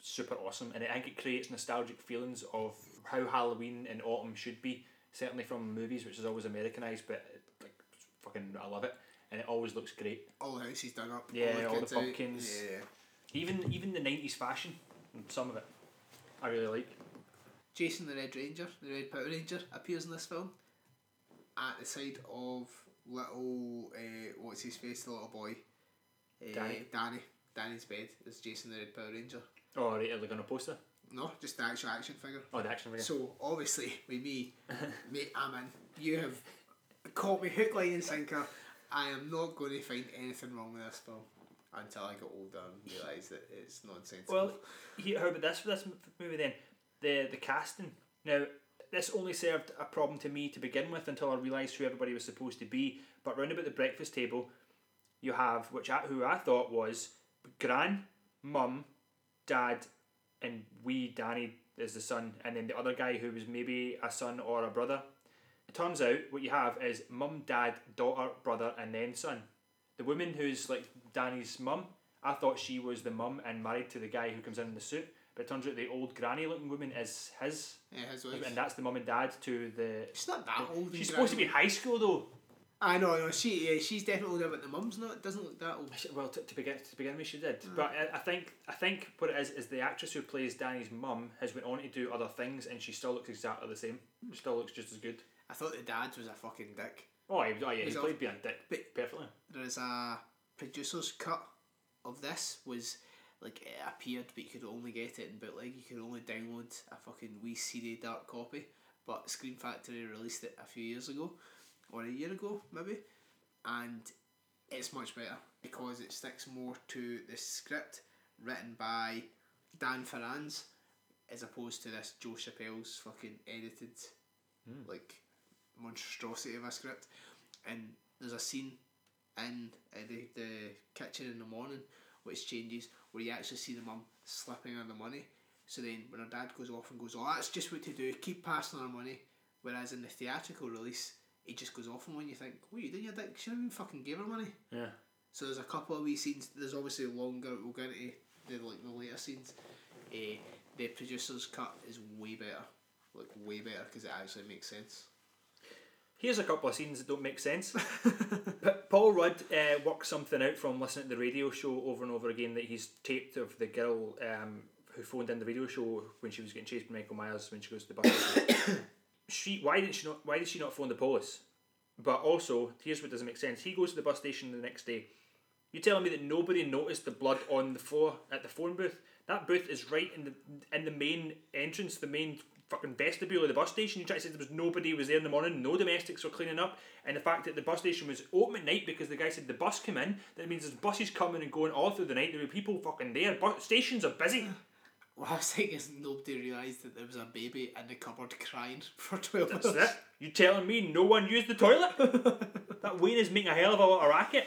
super awesome, and I think it creates nostalgic feelings of how Halloween in autumn should be. Certainly from movies, which is always Americanized, but fucking, I love it, and it always looks great. All the houses done up. Yeah, all the kids out. pumpkins. Yeah. Even even the nineties fashion, some of it, I really like. Jason the Red Ranger, the Red Power Ranger, appears in this film at the side of little, uh, what's his face, the little boy? Uh, Danny. Danny. Danny's bed is Jason the Red Power Ranger. Oh, right, going to post it? No, just the actual action figure. Oh, the action figure. So, obviously, with me, <laughs> mate, I'm in. You have caught me hook, line, and sinker. I am not going to find anything wrong with this film until I get older and realise that it's nonsensical. Well, he, how about this for this movie then? The the casting. Now, this only served a problem to me to begin with until I realised who everybody was supposed to be. But round about the breakfast table, you have which I, who I thought was Gran, Mum, Dad, and wee Danny is the son, and then the other guy who was maybe a son or a brother. Turns out what you have is mum, dad, daughter, brother, and then son. The woman who's like Danny's mum, I thought she was the mum and married to the guy who comes in in the suit. But it turns out the old granny looking woman is his, yeah, his wife. and that's the mum and dad to the. She's not that old. She's supposed to be high school though. I know, I know. She, yeah, she's definitely older, but the mum's not. Doesn't look that old. Well, to, to begin to begin with, she did. But I, I think I think what it is is the actress who plays Danny's mum has went on to do other things, and she still looks exactly the same. She still looks just as good. I thought the dad was a fucking dick. Oh, he, oh yeah, he played being a dick but- perfectly. There is a producer's cut of this was like it appeared, but you could only get it in bootleg. You could only download a fucking wee CD dark copy. But Scream Factory released it a few years ago, or a year ago maybe, and it's much better because it sticks more to the script written by Dan Farrands as opposed to this Joe Chappelle's fucking edited hmm. like monstrosity of a script. And there's a scene in uh, the, the kitchen in the morning which changes where you actually see the mum slipping her the money. So then when her dad goes off and goes, Oh, that's just what to do, keep passing her money. Whereas in the theatrical release, he just goes off and when you think, What are you doing, your dick? She even fucking gave her money. Yeah. So there's a couple of wee scenes. There's obviously longer. We'll get into the like the later scenes. Uh, the producer's cut is way better, like way better because it actually makes sense. Here's a couple of scenes that don't make sense. <laughs> but Paul Rudd uh, worked something out from listening to the radio show over and over again that he's taped of the girl um, who phoned in the radio show when she was getting chased by Michael Myers when she goes to the bus. <coughs> station. she why did she not why did she not phone the police? But also, here's what doesn't make sense. He goes to the bus station the next day. You're telling me that nobody noticed the blood on the floor at the phone booth? That booth is right in the in the main entrance, the main fucking vestibule of the bus station. You try to say there was nobody was there in the morning, no domestics were cleaning up, and the fact that the bus station was open at night because the guy said the bus came in. That means there's buses coming and going all through the night. There were people fucking there. Bus stations are busy. <sighs> What I was thinking is nobody realised that there was a baby in the cupboard crying <laughs> for twelve That's hours. it. You telling me no one used the toilet? <laughs> that Wayne is making a hell of a lot of racket.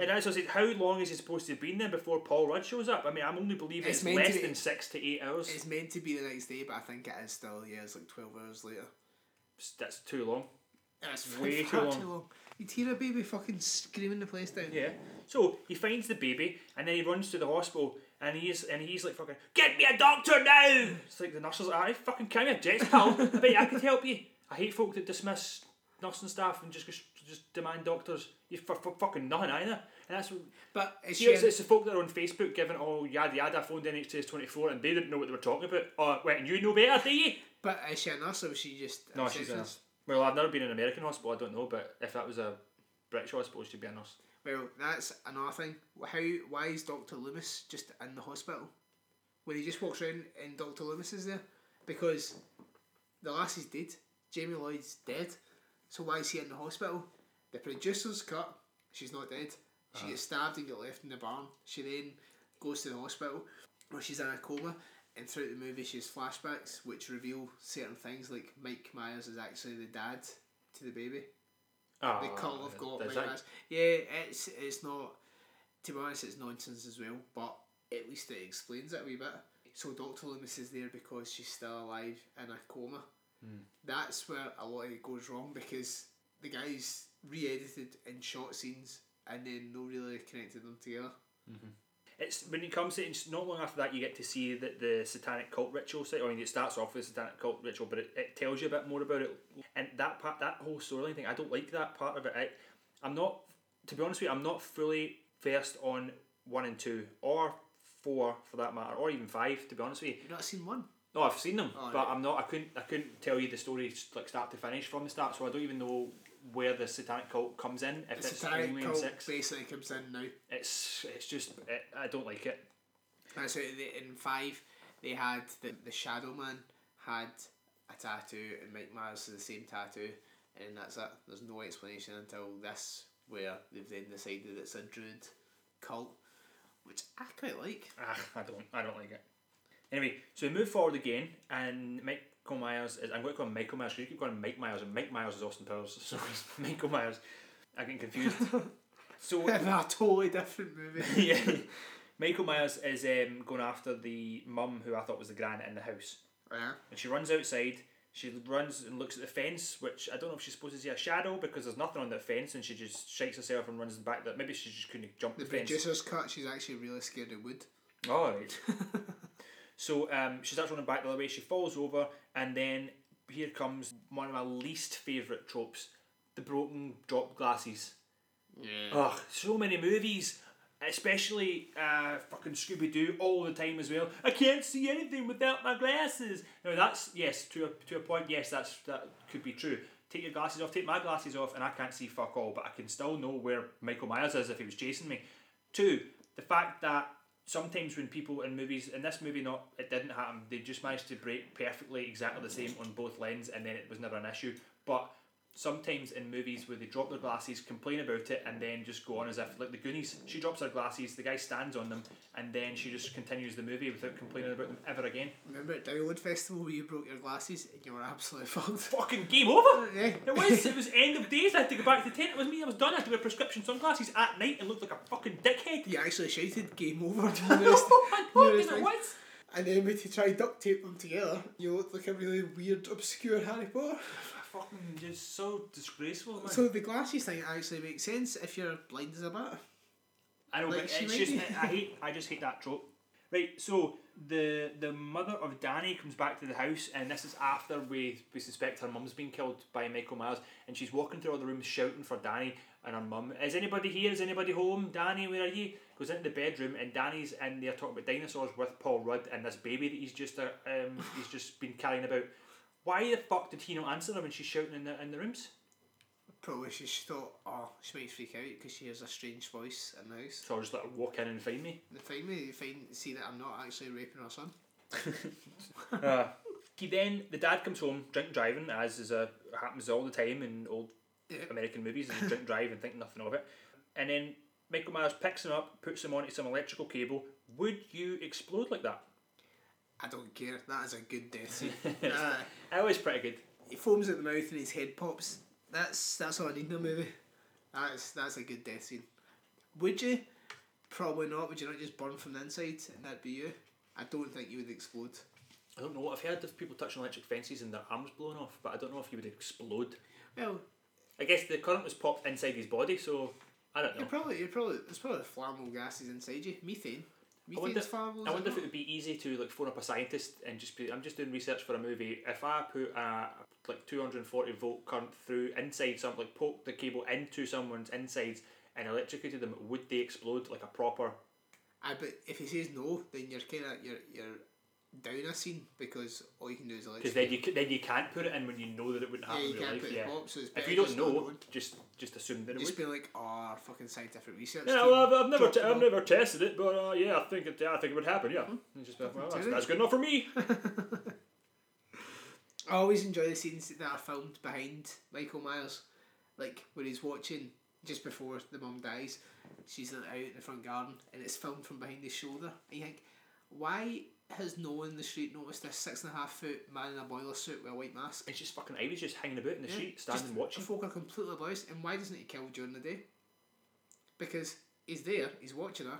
And as I said, how long is he supposed to have been there before Paul Rudd shows up? I mean, I'm only believing It's it's, less be- than six to eight hours. It's meant to be the next day, but I think it is still. Yeah, it's like twelve hours later. That's too long. That's Way too far long. You'd hear a baby fucking screaming the place down. Yeah. So he finds the baby and then he runs to the hospital and he's and he's like fucking get me a doctor now. It's like the nurse is like, "I fucking me a jets, pal. I bet I could help you." I hate folk that dismiss nursing staff and just just demand doctors. You for, for fucking nothing either. And that's what, But is see, it's, it's the folk that are on Facebook giving all yada yada. I phoned NHS twenty four and they didn't know what they were talking about. Oh, wait, and you know better, do you? but is she a nurse or was she just No, she's a nurse. Well, I've never been in an American hospital. I don't know, but if that was a British hospital, she'd be a nurse. Well, that's another thing. How why is Doctor Loomis just in the hospital? When he just walks around and Doctor Loomis is there? Because the lassie's dead. Jamie Lloyd's dead. So why is he in the hospital? The producer's cut. She's not dead. She uh-huh. gets stabbed and get left in the barn. She then goes to the hospital where she's in a coma. And throughout the movie, she has flashbacks which reveal certain things, like Mike Myers is actually the dad to the baby Oh, the ah, cult have got does Mike that- Myers. Yeah, it's it's not. To be honest, it's nonsense as well. But at least it explains it a wee bit. So Doctor Loomis is there because she's still alive in a coma. Hmm. That's where a lot of it goes wrong because the guys re-edited and shot scenes and then no really connected them together. It's when it comes to it's not long after that you get to see that the satanic cult ritual site. I mean, it starts off with a satanic cult ritual, but it, it tells you a bit more about it. And that part, that whole storyline thing, I don't like that part of it. I, I'm not, to be honest with you, I'm not fully versed on one and two or four for that matter, or even five. To be honest with you, You've not seen one. No, I've seen them, Oh, but right. I'm not. I couldn't. I couldn't tell you the story like start to finish from the start, so I don't even know where the satanic cult comes in. If The it's satanic only in cult six, basically comes in now. it's it's just it, I don't like it. That's how they, in five they had the the Shadow Man had a tattoo and Mike Myers has the same tattoo and that's it. There's no explanation until this where they've then decided it's a druid cult, which I quite like. Ah, I don't. I don't like it. Anyway, so we move forward again, and Michael Myers is. I'm going to call him Michael Myers. 'cause You keep calling Mike Myers, and Mike Myers is Austin Powers. <laughs> So it's Michael Myers. I get confused. <laughs> so a totally different movie. <laughs> yeah, Michael Myers is um, going after the mum who I thought was the gran in the house, yeah. and she runs outside. She runs and looks at the fence, which I don't know if she's supposed to see a shadow because there's nothing on the fence, and she just shakes herself and runs back. That maybe she just couldn't jump The the, fence. producer's cut. She's actually really scared of wood. All right. So um, she starts running back the other way. She falls over, and then here comes one of my least favourite tropes: the broken dropped glasses. Yeah. Ugh, so many movies, especially uh, fucking Scooby Doo, all the time as well. I can't see anything without my glasses. Now that's yes, to a to a point. Yes, that's that could be true. Take your glasses off. Take my glasses off, and I can't see fuck all, but I can still know where Michael Myers is if he was chasing me. Two, the fact that sometimes when people in movies, in this movie, not it didn't happen. They just managed to break perfectly exactly the same on both lens, and then it was never an issue. But sometimes in movies where they drop their glasses, complain about it, and then just go on as if like the Goonies. She drops her glasses, the guy stands on them, and then she just continues the movie without complaining about them ever again. Remember at Download Festival where you broke your glasses and you were absolutely <laughs> fucked. Fucking game over. Yeah. It was. It was end of days. I had to go back to the tent. It was me. I was done. I had to wear prescription sunglasses at night and looked like a fucking dickhead. You actually shouted game over to I know. rest. I the fucking rest it was. And then when you try duct tape them together, you look like a really weird, obscure Harry Potter. Fucking just so disgraceful, man. So the glasses thing actually makes sense if you're blind as a bat. I know, Like, but it's just. I hate. I just hate that trope. Right, so the the mother of Danny comes back to the house, and this is after we we suspect her mum's been killed by Michael Myers, and she's walking through all the rooms shouting for Danny and her mum. Is anybody here? Is anybody home? Danny, where are you? Goes into the bedroom, and Danny's in there talking about dinosaurs with Paul Rudd and this baby that he's just uh, um he's just been carrying about. Why the fuck did he not answer her when she's shouting in the in the rooms? Probably she thought, oh, she might freak out because she has a strange voice in the house. So I'll just let her walk in and find me. They find me, they find, see that I'm not actually raping her son. <laughs> <laughs> Uh, he then the dad comes home drink driving as is a happens all the time in old Yep. American movies. and <laughs> drink drive and think nothing of it, and then Michael Myers picks him up, puts him onto some electrical cable. Would you explode like that? I don't care. That is a good death scene. <laughs> uh, I was pretty good. he foams at the mouth and his head pops. That's that's all I need in a movie. That's that's a good death scene. Would you? Probably not. Would you not just burn from the inside and that'd be you? I don't think you would explode. I don't know. What I've heard of people touching electric fences and their arms blown off, but I don't know if you would explode. Well, I guess the current was popped inside his body, so I don't know. You're probably, you're probably, there's probably flammable gases inside you. Methane. I wonder, flammable. I wonder if it would be easy to like phone up a scientist and just be I'm just doing research for a movie. If I put a like two hundred and forty volt current through inside some like poke the cable into someone's insides and electrocuted them, would they explode like a proper I but if he says no, then you're kind of you're you're down a scene because all you can do is because then you then you can't put it in when you know that it wouldn't yeah, happen you in real can't life. put Yeah. it up, so If you don't know, just just assume that it just would. be like, oh, fucking scientific research. Yeah, well, I've, I've never, t- I've never tested it, but uh, yeah, I think it, yeah, I think it would happen. Yeah, And just like, well, that's, that's good enough for me. <laughs> I always enjoy the scenes that are filmed behind Michael Myers, like when he's watching just before the mum dies. She's out in the front garden, and it's filmed from behind his shoulder. And you think, why has no one in the street noticed this six and a half foot man in a boiler suit with a white mask? It's just fucking. I was just hanging about in the Yeah, street, standing just watching. Folk are completely oblivious, and why doesn't he kill during the day? Because he's there, he's watching her.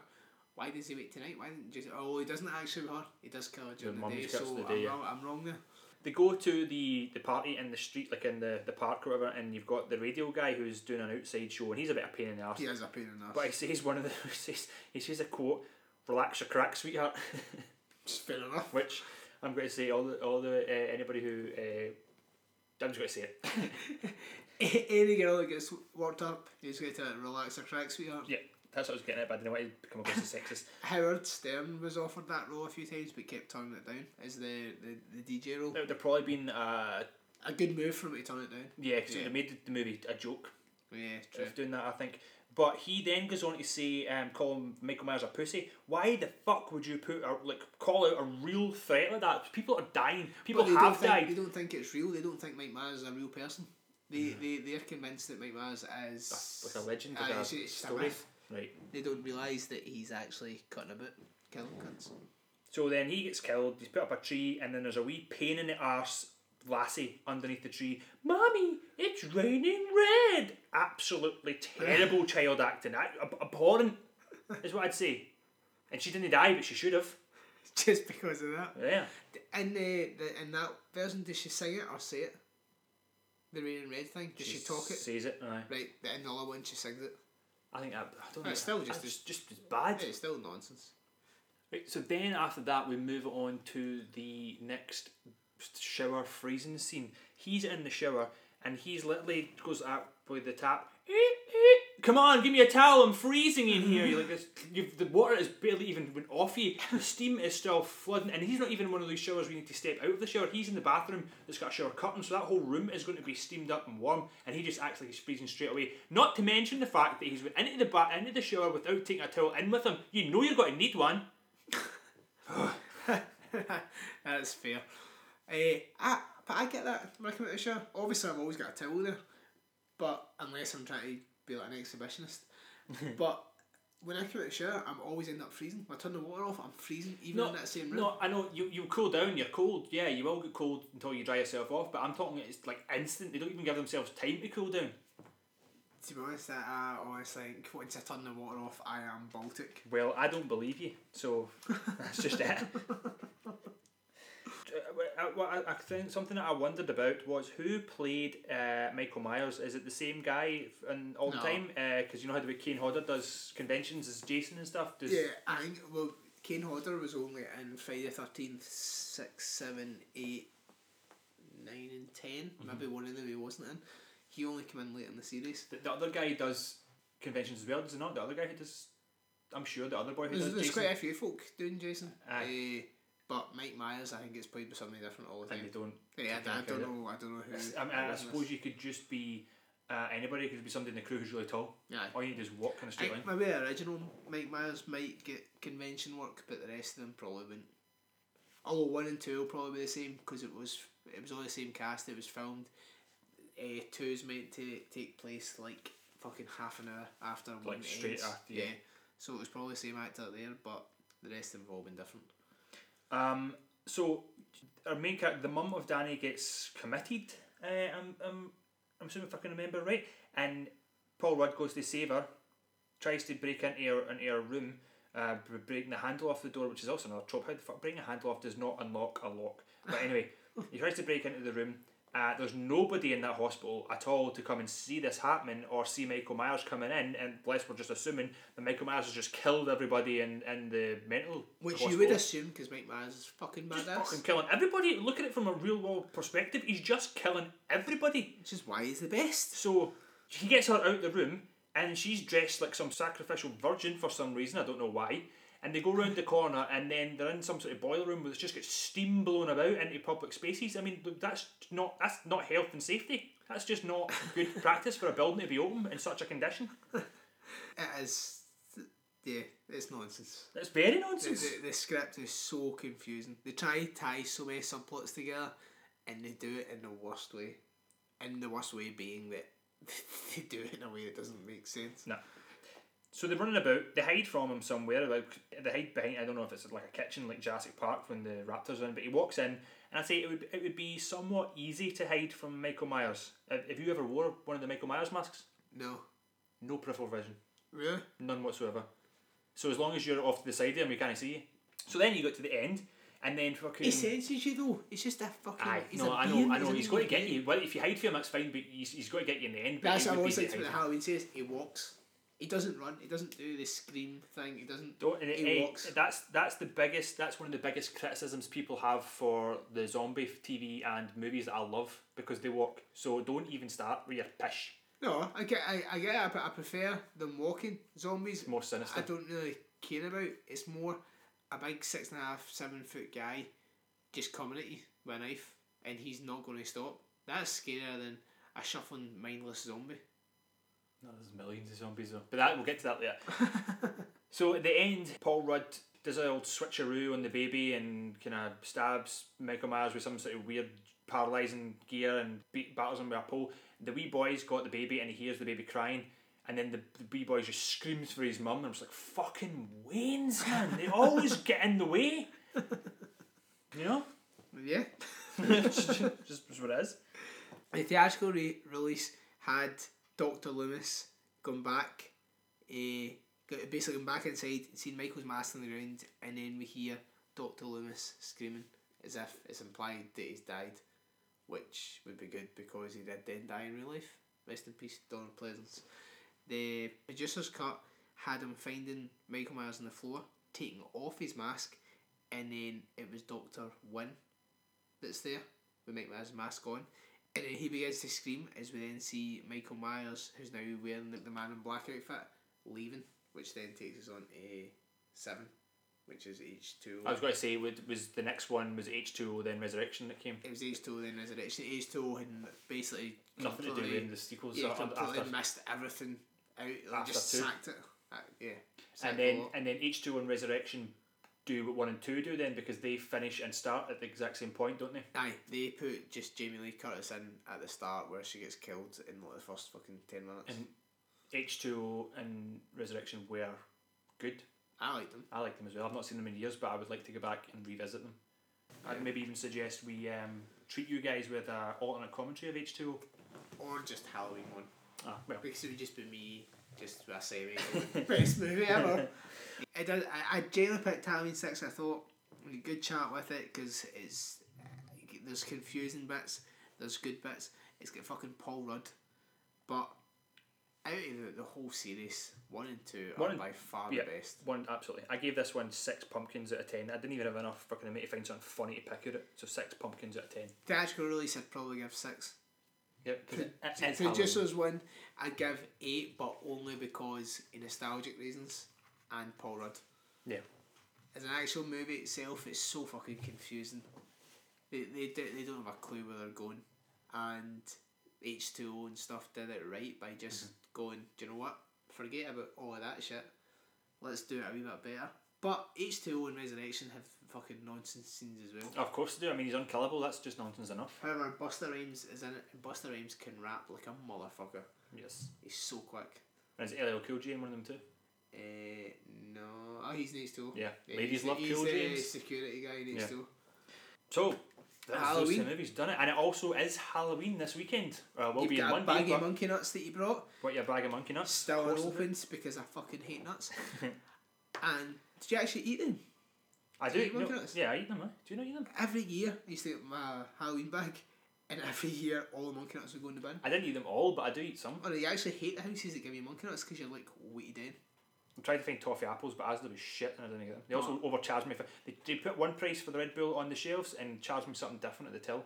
Why does he wait tonight? Why didn't just? Oh, he doesn't actually her. He does kill her during the, mum day. So the I'm day, yeah. wrong. I'm wrong there. They go to the, the party in the street, like in the, the park or whatever, and you've got the radio guy who's doing an outside show, and he's a bit of a pain in the arse. He has a pain in the ass. But he says one of the <laughs> he says, he says a quote, "Relax your crack, sweetheart," <laughs> fair enough. which I'm going to say all the all the uh, anybody who uh, I'm just going to say it. <laughs> Any girl that gets worked up, he's going to relax her crack, sweetheart. yeah, that's what I was getting at, but I didn't want to come across <laughs> as sexist. Howard Stern was offered that role a few times, but kept turning it down as the, the, the DJ role. There would have probably been uh, A good move for him to turn it down. yeah, because Yeah. they made the, movie a joke. Yeah, true. doing that, I think. But he then goes on to say, um, call him Michael Myers a pussy. Why the fuck would you put a, like call out a real threat like that? People are dying. People they don't have think, died. They don't think it's real. They don't think Mike Myers is a real person. They they they're convinced that Mike Myers is Like a legend, Aye, like a it's, it's just a story. Right. They don't realise that he's actually cutting about killing cunts. So then he gets killed. He's put up a tree, and then there's a wee pain in the arse lassie underneath the tree. Mommy, it's raining red. Absolutely terrible <laughs> child acting. Ab- abhorrent is what I'd say. And she didn't die, but she should have. Just because of that. Yeah. In uh, the, the in that version, does she sing it or say it? The rain and red thing. Does she, talk it? Says it. Aye. Right. In the other one, she sings it. I think I, I don't know. It's still just as- just as bad. It's still nonsense. Right, so then after that we move on to the next shower freezing scene. He's in the shower and he's literally goes up with the tap. "Eh, eh, Come on, give me a towel. I'm freezing in here. You're like this, the water is barely even went off you. The steam is still flooding, and he's not even in one of those showers you need to step out of the shower. He's in the bathroom that's got a shower curtain, so that whole room is going to be steamed up and warm. And he just acts like he's freezing straight away. Not to mention the fact that he's went into the ba- into the shower without taking a towel in with him. You know you're going to need one. <laughs> That's fair. Uh, I, but I get that when I come out the shower. Obviously, I've always got a towel there, but unless I'm trying to be like an exhibitionist. <laughs> but when I come out of the shower, I'm always end up freezing. When I turn the water off, I'm freezing even in that same room. No, I know you you cool down. You're cold. Yeah, you will get cold until you dry yourself off. But I'm talking it's like instant. They don't even give themselves time to cool down. To be honest, I, honestly think once I turn the water off, I am Baltic. Well, I don't believe you, so <laughs> that's just it. <laughs> Uh, I, I, I think something that I wondered about was who played uh, Michael Myers. Is it the same guy in all the No. time? Because you know how the way Kane Hodder does conventions as Jason and stuff. Does, Yeah, I think well, Kane Hodder was only in Friday the Thirteenth, six, seven, eight, nine, and 10 Mm-hmm. Maybe one of them he wasn't in. He only came in late in the series. The, the other guy does conventions as well. Does he not? The other guy who does. I'm sure the other boy who There's, does there's Jason. quite a few folk doing Jason. Aye. Uh, but Mike Myers, I think, gets played by somebody different all the time. and they don't. Yeah, I, I don't know. I don't know who. I, mean, I suppose you could just be uh, anybody. It could be somebody in the crew who's really tall. Yeah. All you need is walk in a I straight line. think maybe original Mike Myers might get convention work, but the rest of them probably wouldn't. Although one and two will probably be the same because it was it was all the same cast. It was filmed. Uh, two is meant to take place like fucking half an hour after one Like straight ends. after, yeah. So it was probably the same actor there, but the rest of them have all been different. Um, so our main character, the mum of Danny, gets committed. Uh, I'm, I'm, I'm assuming if I can remember right, and Paul Rudd goes to save her, tries to break into her into her room, uh, breaking the handle off the door, which is also another trope. How the fuck breaking a handle off does not unlock a lock. But anyway, <laughs> he tries to break into the room. Uh, there's nobody in that hospital at all to come and see this happening or see Michael Myers coming in, and bless, we're just assuming that Michael Myers has just killed everybody in, in the mental Which hospital. you would assume because Mike Myers is fucking Just badass. fucking killing everybody. Look at it from a real world perspective. He's just killing everybody. Which is why he's the best. So he gets her out of the room, and she's dressed like some sacrificial virgin for some reason. I don't know why. And they go round the corner, and then they're in some sort of boiler room where there's just got steam blowing about into public spaces. I mean, that's not that's not health and safety. That's just not good <laughs> practice for a building to be open in such a condition. <laughs> It is. Yeah, it's nonsense. It's very nonsense. the, the script is so confusing. They try to tie so many subplots together, and they do it in the worst way. In the worst way being that <laughs> they do it in a way that doesn't make sense. No. So they're running about. They hide from him somewhere. Like they hide behind. I don't know if it's like a kitchen, like Jurassic Park when the raptors are in. But he walks in, and I say it would it would be somewhat easy to hide from Michael Myers. Have you ever wore one of the Michael Myers masks? No, No peripheral vision, really. none whatsoever. So as long as you're off to the side of him, we can't see you. So then you got to the end, and then fucking. He senses you though. It's just a fucking. Aye, no, I know, I know. He's going to get you. Well, if you hide from him, that's fine, but he's, he's going to get you in the end. But That's it what I would always be like to when. Halloween says. He walks. He doesn't run. He doesn't do the scream thing. He doesn't. Don't, and He eh, walks. That's that's the biggest. That's one of the biggest criticisms people have for the zombie TV and movies that I love because they walk. So don't even start with your pish. No, I get. I, I get. it, but I prefer them walking. Zombies. It's more sinister. I don't really care about. It's more a big six and a half, seven foot guy just coming at you with a knife, and he's not going to stop. That's scarier than a shuffling, mindless zombie. No, there's millions of zombies though. But that we'll get to that later. <laughs> so at the end, Paul Rudd does a old switcheroo on the baby and kind of stabs Michael Myers with some sort of weird paralysing gear and beat, battles him with a pole. The wee boy's got the baby and he hears the baby crying. And then the, the wee boy just screams for his mum and I'm just like, fucking Waynes, man. They always <laughs> get in the way. You know? Yeah. <laughs> just, just, just what it is. The theatrical re- release had Doctor Loomis gone back, uh, basically gone back inside, seen Michael's mask on the ground, and then we hear Doctor Loomis screaming as if it's implied that he's died, which would be good because he did then die in real life. Rest in peace, Donald Pleasence. The producer's cut had him finding Michael Myers on the floor, taking off his mask, and then it was Doctor Wynn that's there with Mike Myers' mask on. And then he begins to scream as we then see Michael Myers, who's now wearing like, the man in black outfit, leaving, which then takes us on to seven, which is H two. I was going to say, would, was the next one was H2O then Resurrection that came? It was H two then Resurrection. H two and basically Nothing to do with the sequels Yeah, a- completely after. missed everything out. Like just two. sacked it. Uh, yeah. sacked and then and then H two and Resurrection do what one and two do then because they finish and start at the exact same point, don't they? Aye, they put just Jamie Lee Curtis in at the start where she gets killed in like the first fucking ten minutes. And H two O and Resurrection were good. I like them. I like them as well. I've not seen them in years, but I would like to go back and revisit them. I'd maybe even suggest we um, treat you guys with a alternate commentary of H two O. Or just Halloween one. Ah, well, Because it would just be me, just with a say best movie ever. <laughs> I did. I, I genuinely picked Halloween six. I thought a good chat with it because it's there's confusing bits, there's good bits. It's got fucking Paul Rudd, but out of the, the whole series, one and two One are and- by far yeah. the best. one absolutely. I gave this one six pumpkins out of ten. I didn't even have enough fucking to find something funny to pick at it. So six pumpkins out of ten. Theatrical release, I'd probably give six. Yep. 'cause it- it- Pro- it's Halloween. Producers one, I'd give eight, but only because of nostalgic reasons and Paul Rudd. Yeah. As an actual movie itself, it's so fucking confusing. They they do, they don't have a clue where they're going, and H two O and stuff did it right by just Mm-hmm. going. Do you know what? Forget about all of that shit. Let's do it a wee bit better. But H two O and Resurrection have fucking nonsense scenes as well. Of course they do. I mean, he's unkillable. That's just nonsense enough. However, Busta Rhymes is in it. and Busta Rhymes can rap like a motherfucker. Yes. He's so quick. And is LL Cool J in one of them too? Uh, no. Oh, he's next to. Yeah. Yeah, Ladies he's, love he's Cool the security guy next Yeah. So, that's those Halloween. two movies done it, and it also is Halloween this weekend. Uh, will You've be in got a bag of monkey nuts that you brought. what your bag of monkey nuts? Still unopened because I fucking hate nuts. <laughs> and did you actually eat them? I Do do. you no, yeah, I eat them. Eh? Do you not eat them? Every year I used to get my Halloween bag and every year all the monkey nuts would go in the bin. I didn't eat them all, but I do eat some. Or you actually hate the houses that give you monkey nuts because you're like weighted in. I tried to find toffee apples, but Asda was shit and I didn't get them. They also overcharged me for they, they put one price for the Red Bull on the shelves and charged me something different at the till.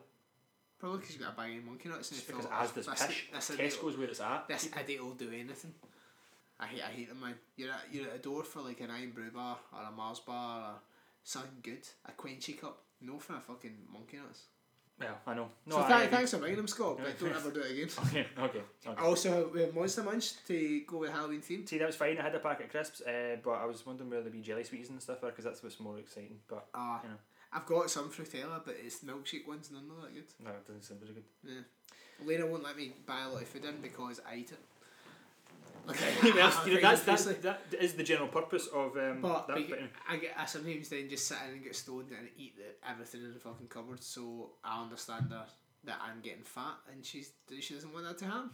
Probably because you got a bag of monkey nuts and Just you because thought, "Oh, Asda's this- pish. Tesco's where it's at. this idiot will do anything. I hate, I hate them, man. You're at, you're at a door for like an Irn-Bru bar or a Mars bar or something good, a Quenchy cup. No for a fucking monkey nuts. Well, I know. No, so I thank, agree. thanks for buying them, Scott, but don't <laughs> ever do it again. Okay, okay, okay. Also, we have Monster Munch to go with Halloween theme. See, that was fine. I had a packet of crisps, uh, but I was wondering whether there'd be jelly sweeties and stuff there because that's what's more exciting. But Ah, you know, I've got some Fruittella, but it's milkshake ones, and none of that good. no, it doesn't sound very good. Yeah. Lena won't let me buy a lot of food in because I eat it. Okay, Well, <laughs> you know, <laughs> that's, that's, that is the general purpose of um, But, that. But, I get I sometimes then just sit in and get stoned and eat the, everything in the fucking cupboard. So I understand her that I'm getting fat and she's she doesn't want that to happen.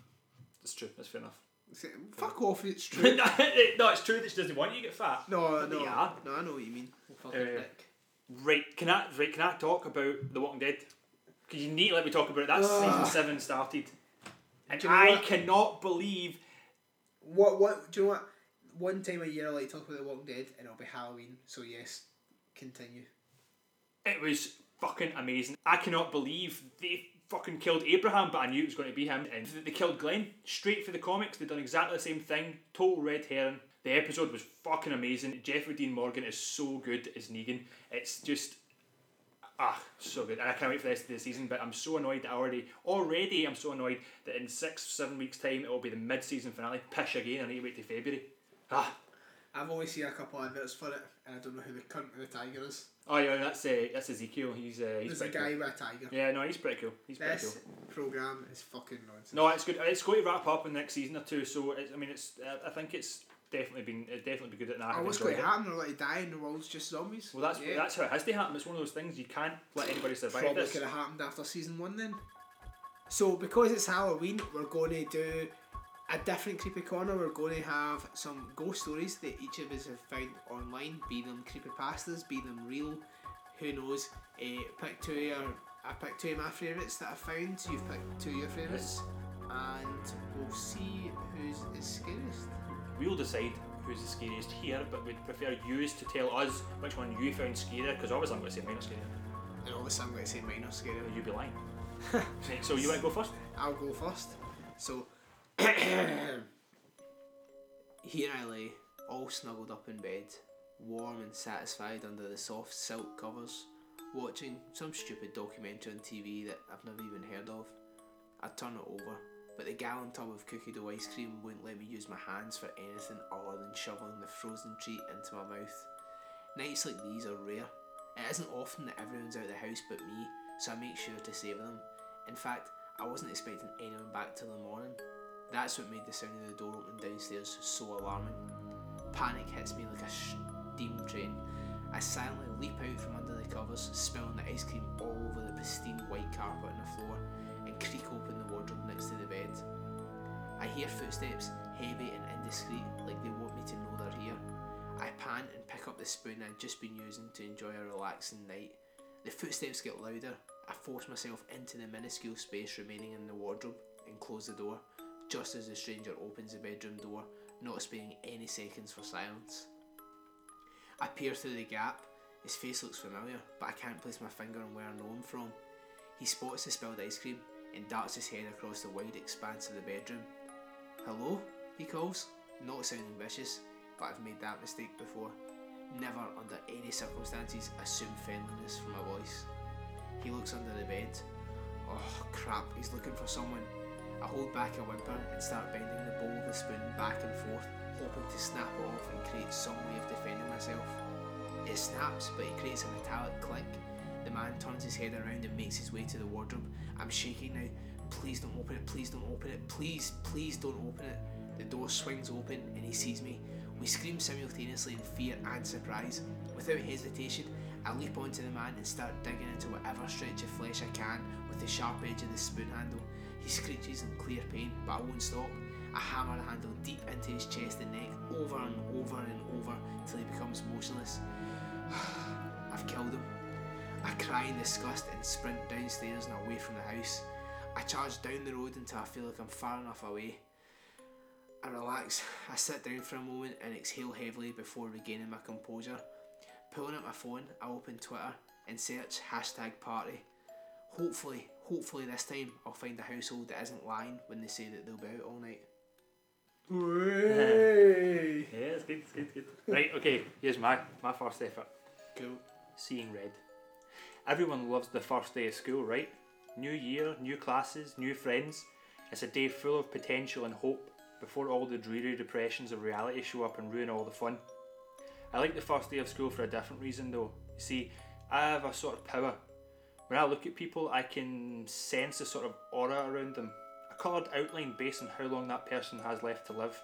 That's true. That's fair enough. Fuck off! It's <laughs> true. no, it's true that she doesn't want you to get fat. no, no, yeah. no. I know what you mean. Fucking Uh, dick. Right, can I right can I talk about The Walking Dead? Because you need to let me talk about it. That season seven started, and Do you know I what? cannot believe What what do you know what? One time a year I like talk about The Walking Dead and it'll be Halloween. So yes, continue. it was fucking amazing. I cannot believe they fucking killed Abraham, but I knew it was going to be him. And they killed Glenn straight for the comics. They've done exactly the same thing. Total red herring. The episode was fucking amazing. Jeffrey Dean Morgan is so good as Negan. It's just ah so good. And I can't wait for the rest of the season. But I'm so annoyed that I already already I'm so annoyed that in six seven weeks time it will be the mid season finale. Pish again. I need to wait till February. Ah. I've only seen a couple of adverts for it and I don't know who the cunt with the tiger is. Oh yeah, that's uh, that's Ezekiel. He's uh, he's There's a guy cool. with a tiger. Yeah, no, he's pretty cool. He's pretty cool. This program is fucking nonsense. No, it's good. It's going to wrap up in the next season or two. So it's, I mean, it's. Uh, I think it's definitely been. It definitely be good at that. Oh, what's going to happen? They're like die and the world's just zombies. Well, that's Yeah. that's how it has to happen. It's one of those things you can't let anybody survive probably this. could have happened after season one then. So because it's Halloween, we're going to do a different creepy corner. We're going to have some ghost stories that each of us have found online, be them creepy pastas, be them real. Who knows? Uh, pick two of your. I picked two of my favourites that I found. You've picked two of your favourites, and we'll see who's the scariest. We'll decide who's the scariest here, but we'd prefer you to tell us which one you found scarier. Because obviously I'm going to say mine are scarier. And obviously, I'm going to say mine are scarier. Or you'd be lying. <laughs> Right, so you want to go first? I'll go first. So <coughs> here I lay, all snuggled up in bed, warm and satisfied under the soft silk covers, watching some stupid documentary on TV that I've never even heard of. I'd turn it over, but the gallon tub of cookie dough ice cream wouldn't let me use my hands for anything other than shoveling the frozen treat into my mouth. Nights like these are rare. It isn't often that everyone's out of the house but me, so I make sure to savour them. In fact, I wasn't expecting anyone back till the morning. That's what made the sound of the door opening downstairs so alarming. Panic hits me like a steam train. I silently leap out from under the covers, spilling the ice cream all over the pristine white carpet on the floor, and creak open the wardrobe next to the bed. I hear footsteps, heavy and indiscreet, like they want me to know they're here. I pant and pick up the spoon I'd just been using to enjoy a relaxing night. The footsteps get louder. I force myself into the minuscule space remaining in the wardrobe and close the door, just as the stranger opens the bedroom door, not sparing any seconds for silence. I peer through the gap. His face looks familiar, but I can't place my finger on where I know him from. He spots the spilled ice cream and darts his head across the wide expanse of the bedroom. Hello? He calls, not sounding vicious, but I've made that mistake before. Never, under any circumstances, assume friendliness from a voice. He looks under the bed. Oh crap, he's looking for someone. I hold back a whimper and start bending the bowl of the spoon back and forth, hoping to snap it off and create some way of defending myself. It snaps, but it creates a metallic click. The man turns his head around and makes his way to the wardrobe. I'm shaking now. Please don't open it, please don't open it, please, please don't open it. The door swings open and he sees me. We scream simultaneously in fear and surprise. Without hesitation, I leap onto the man and start digging into whatever stretch of flesh I can with the sharp edge of the spoon handle. He screeches in clear pain, but I won't stop. I hammer the handle deep into his chest and neck, over and over and over, till he becomes motionless. <sighs> I've killed him. I cry in disgust and sprint downstairs and away from the house. I charge down the road until I feel like I'm far enough away. I relax, I sit down for a moment and exhale heavily before regaining my composure. Pulling out my phone, I open Twitter and search hashtag party. Hopefully, hopefully this time I'll find a household that isn't lying when they say that they'll be out all night. Way. Yeah, it's good, it's good, good. Right, okay, here's my, my first effort. Cool. Seeing red. Everyone loves the first day of school, right? New year, new classes, new friends. It's a day full of potential and hope before all the dreary depressions of reality show up and ruin all the fun. I like the first day of school for a different reason though. You see, I have a sort of power. When I look at people, I can sense a sort of aura around them, a coloured outline based on how long that person has left to live.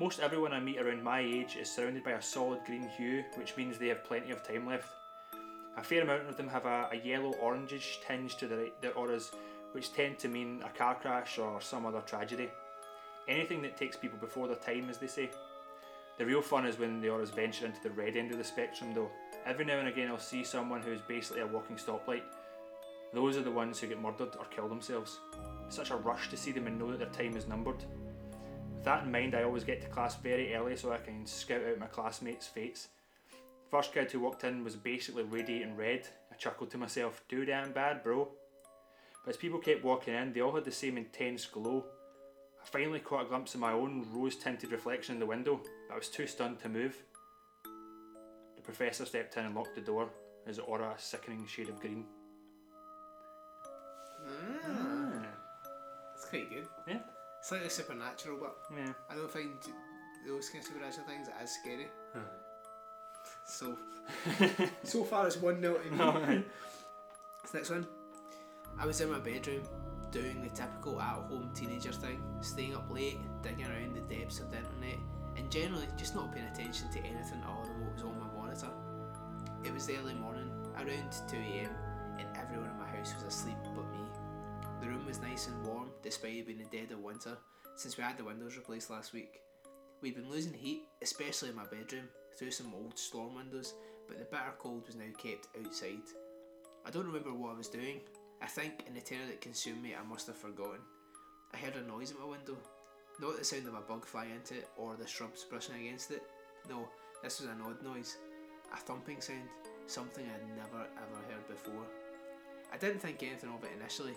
Most everyone I meet around my age is surrounded by a solid green hue, which means they have plenty of time left. A fair amount of them have a, a yellow orangish tinge to their, their auras, which tend to mean a car crash or some other tragedy. Anything that takes people before their time, as they say. The real fun is when the auras venture into the red end of the spectrum, though. Every now and again, I'll see someone who is basically a walking stoplight. Those are the ones who get murdered or kill themselves. Such a rush to see them and know that their time is numbered. With that in mind, I always get to class very early so I can scout out my classmates' fates. First kid who walked in was basically radiating red. I chuckled to myself, too damn bad, bro. But as people kept walking in, they all had the same intense glow. I finally caught a glimpse of my own rose tinted reflection in the window, but I was too stunned to move. The professor stepped in and locked the door, his aura a sickening shade of green. Ah, that's quite good. Yeah. Slightly supernatural, but Yeah. I don't find those kind of supernatural things as scary. So, <laughs> so far it's one me. Alright. This <laughs> next one. I was in my bedroom doing the typical at-home teenager thing, staying up late, digging around the depths of the internet, and generally just not paying attention to anything other than what was on my monitor. It was the early morning, around 2am, and everyone in my house was asleep but me. The room was nice and warm, despite it being the dead of winter, since we had the windows replaced last week. We'd been losing heat, especially in my bedroom, through some old storm windows, but the bitter cold was now kept outside. I don't remember what I was doing. I think in the terror that consumed me, I must have forgotten. I heard a noise at my window. Not the sound of a bug flying into it or the shrubs brushing against it. No, this was an odd noise. A thumping sound, something I'd never ever heard before. I didn't think anything of it initially.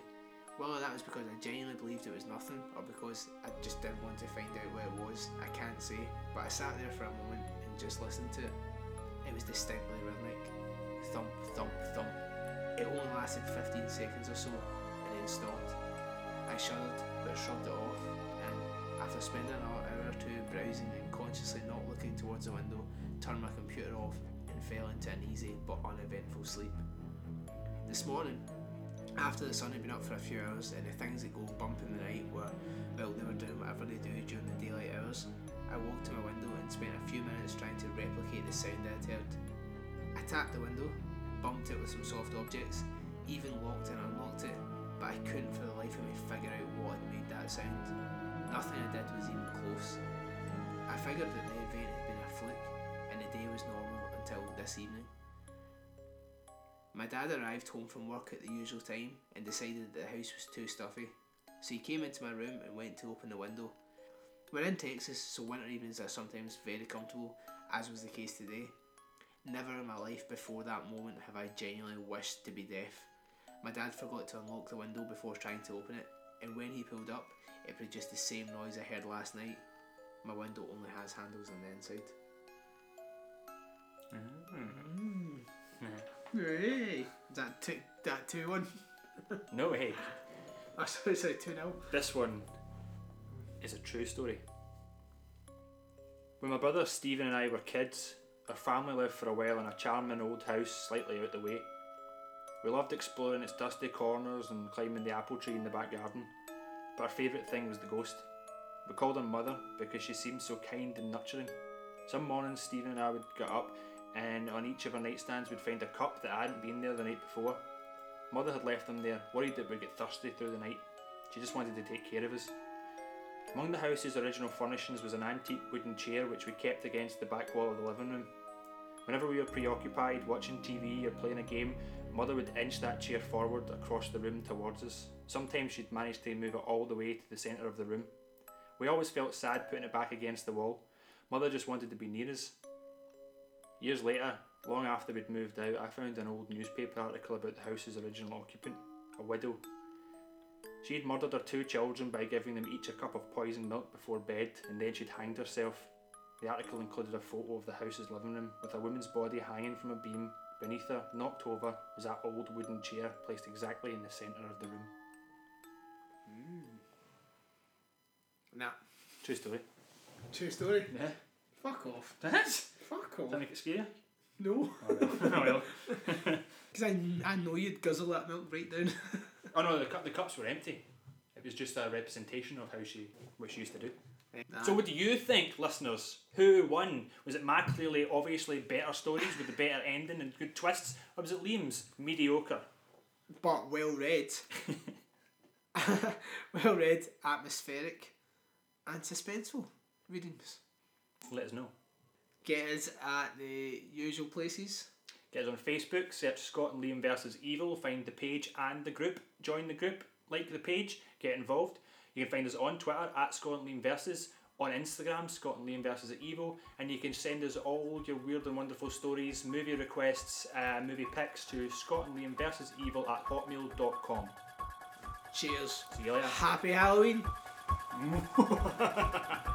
Whether that was because I genuinely believed it was nothing or because I just didn't want to find out what it was, I can't say. But I sat there for a moment just listened to it. It was distinctly rhythmic. Thump, thump, thump. It only lasted 15 seconds or so and then stopped. I shuddered but shrugged it off and after spending another hour or two browsing and consciously not looking towards the window, turned my computer off and fell into an easy but uneventful sleep. This morning, after the sun had been up for a few hours and the things that go bump in the night were, well, they were doing whatever they do during the daylight hours, I walked to my window and spent a few minutes trying to replicate the sound I had heard. I tapped the window, bumped it with some soft objects, even locked and unlocked it, but I couldn't for the life of me figure out what had made that sound. Nothing I did was even close. I figured that the event had been a fluke and the day was normal until this evening. My dad arrived home from work at the usual time and decided that the house was too stuffy, so he came into my room and went to open the window. We're in Texas, so winter evenings are sometimes very comfortable, as was the case today. Never in my life before that moment have I genuinely wished to be deaf. My dad forgot to unlock the window before trying to open it, and when he pulled up, it produced the same noise I heard last night. My window only has handles on the inside. Mm-hmm. <laughs> Hey, is that two, that two one? No way. I <laughs> oh, sorry, sorry, two nil. This one is a true story. When my brother Stephen and I were kids, our family lived for a while in a charming old house slightly out the way. We loved exploring its dusty corners and climbing the apple tree in the back garden, but our favourite thing was the ghost. We called her Mother because she seemed so kind and nurturing. Some mornings, Stephen and I would get up, and on each of our nightstands, we'd find a cup that hadn't been there the night before. Mother had left them there, worried that we'd get thirsty through the night. She just wanted to take care of us. Among the house's original furnishings was an antique wooden chair which we kept against the back wall of the living room. Whenever we were preoccupied watching TV or playing a game, Mother would inch that chair forward across the room towards us. Sometimes she'd manage to move it all the way to the centre of the room. We always felt sad putting it back against the wall. Mother just wanted to be near us. Years later, long after we'd moved out, I found an old newspaper article about the house's original occupant, a widow. She had murdered her two children by giving them each a cup of poisoned milk before bed, and then she'd hanged herself. The article included a photo of the house's living room, with a woman's body hanging from a beam. Beneath her, knocked over, was that old wooden chair placed exactly in the centre of the room. Hmm. Nah. True story. True story. Yeah. Fuck off. <laughs> Does Fuck off. that off. make it scary? No. Oh well. <laughs> <laughs> Because I, I know you'd guzzle that milk right down. Oh no, the, cup, the cups were empty. It was just a representation of how she what she used to do. Nah. So, what do you think, listeners? Who won? Was it my clearly, obviously better stories with the better ending and good twists, or was it Liam's mediocre? but well read. <laughs> well read, atmospheric, and suspenseful readings. Let us know. Get us at the usual places. Get us on Facebook, search Scott and Liam versus Evil, find the page and the group, join the group, like the page, get involved. You can find us on Twitter at Scott and Liam versus, on Instagram, Scott and Liam versus Evil, and you can send us all your weird and wonderful stories, movie requests, uh, movie picks to Scott and Liam versus Evil at hotmail.com. Cheers. See you later. Happy Halloween. <laughs>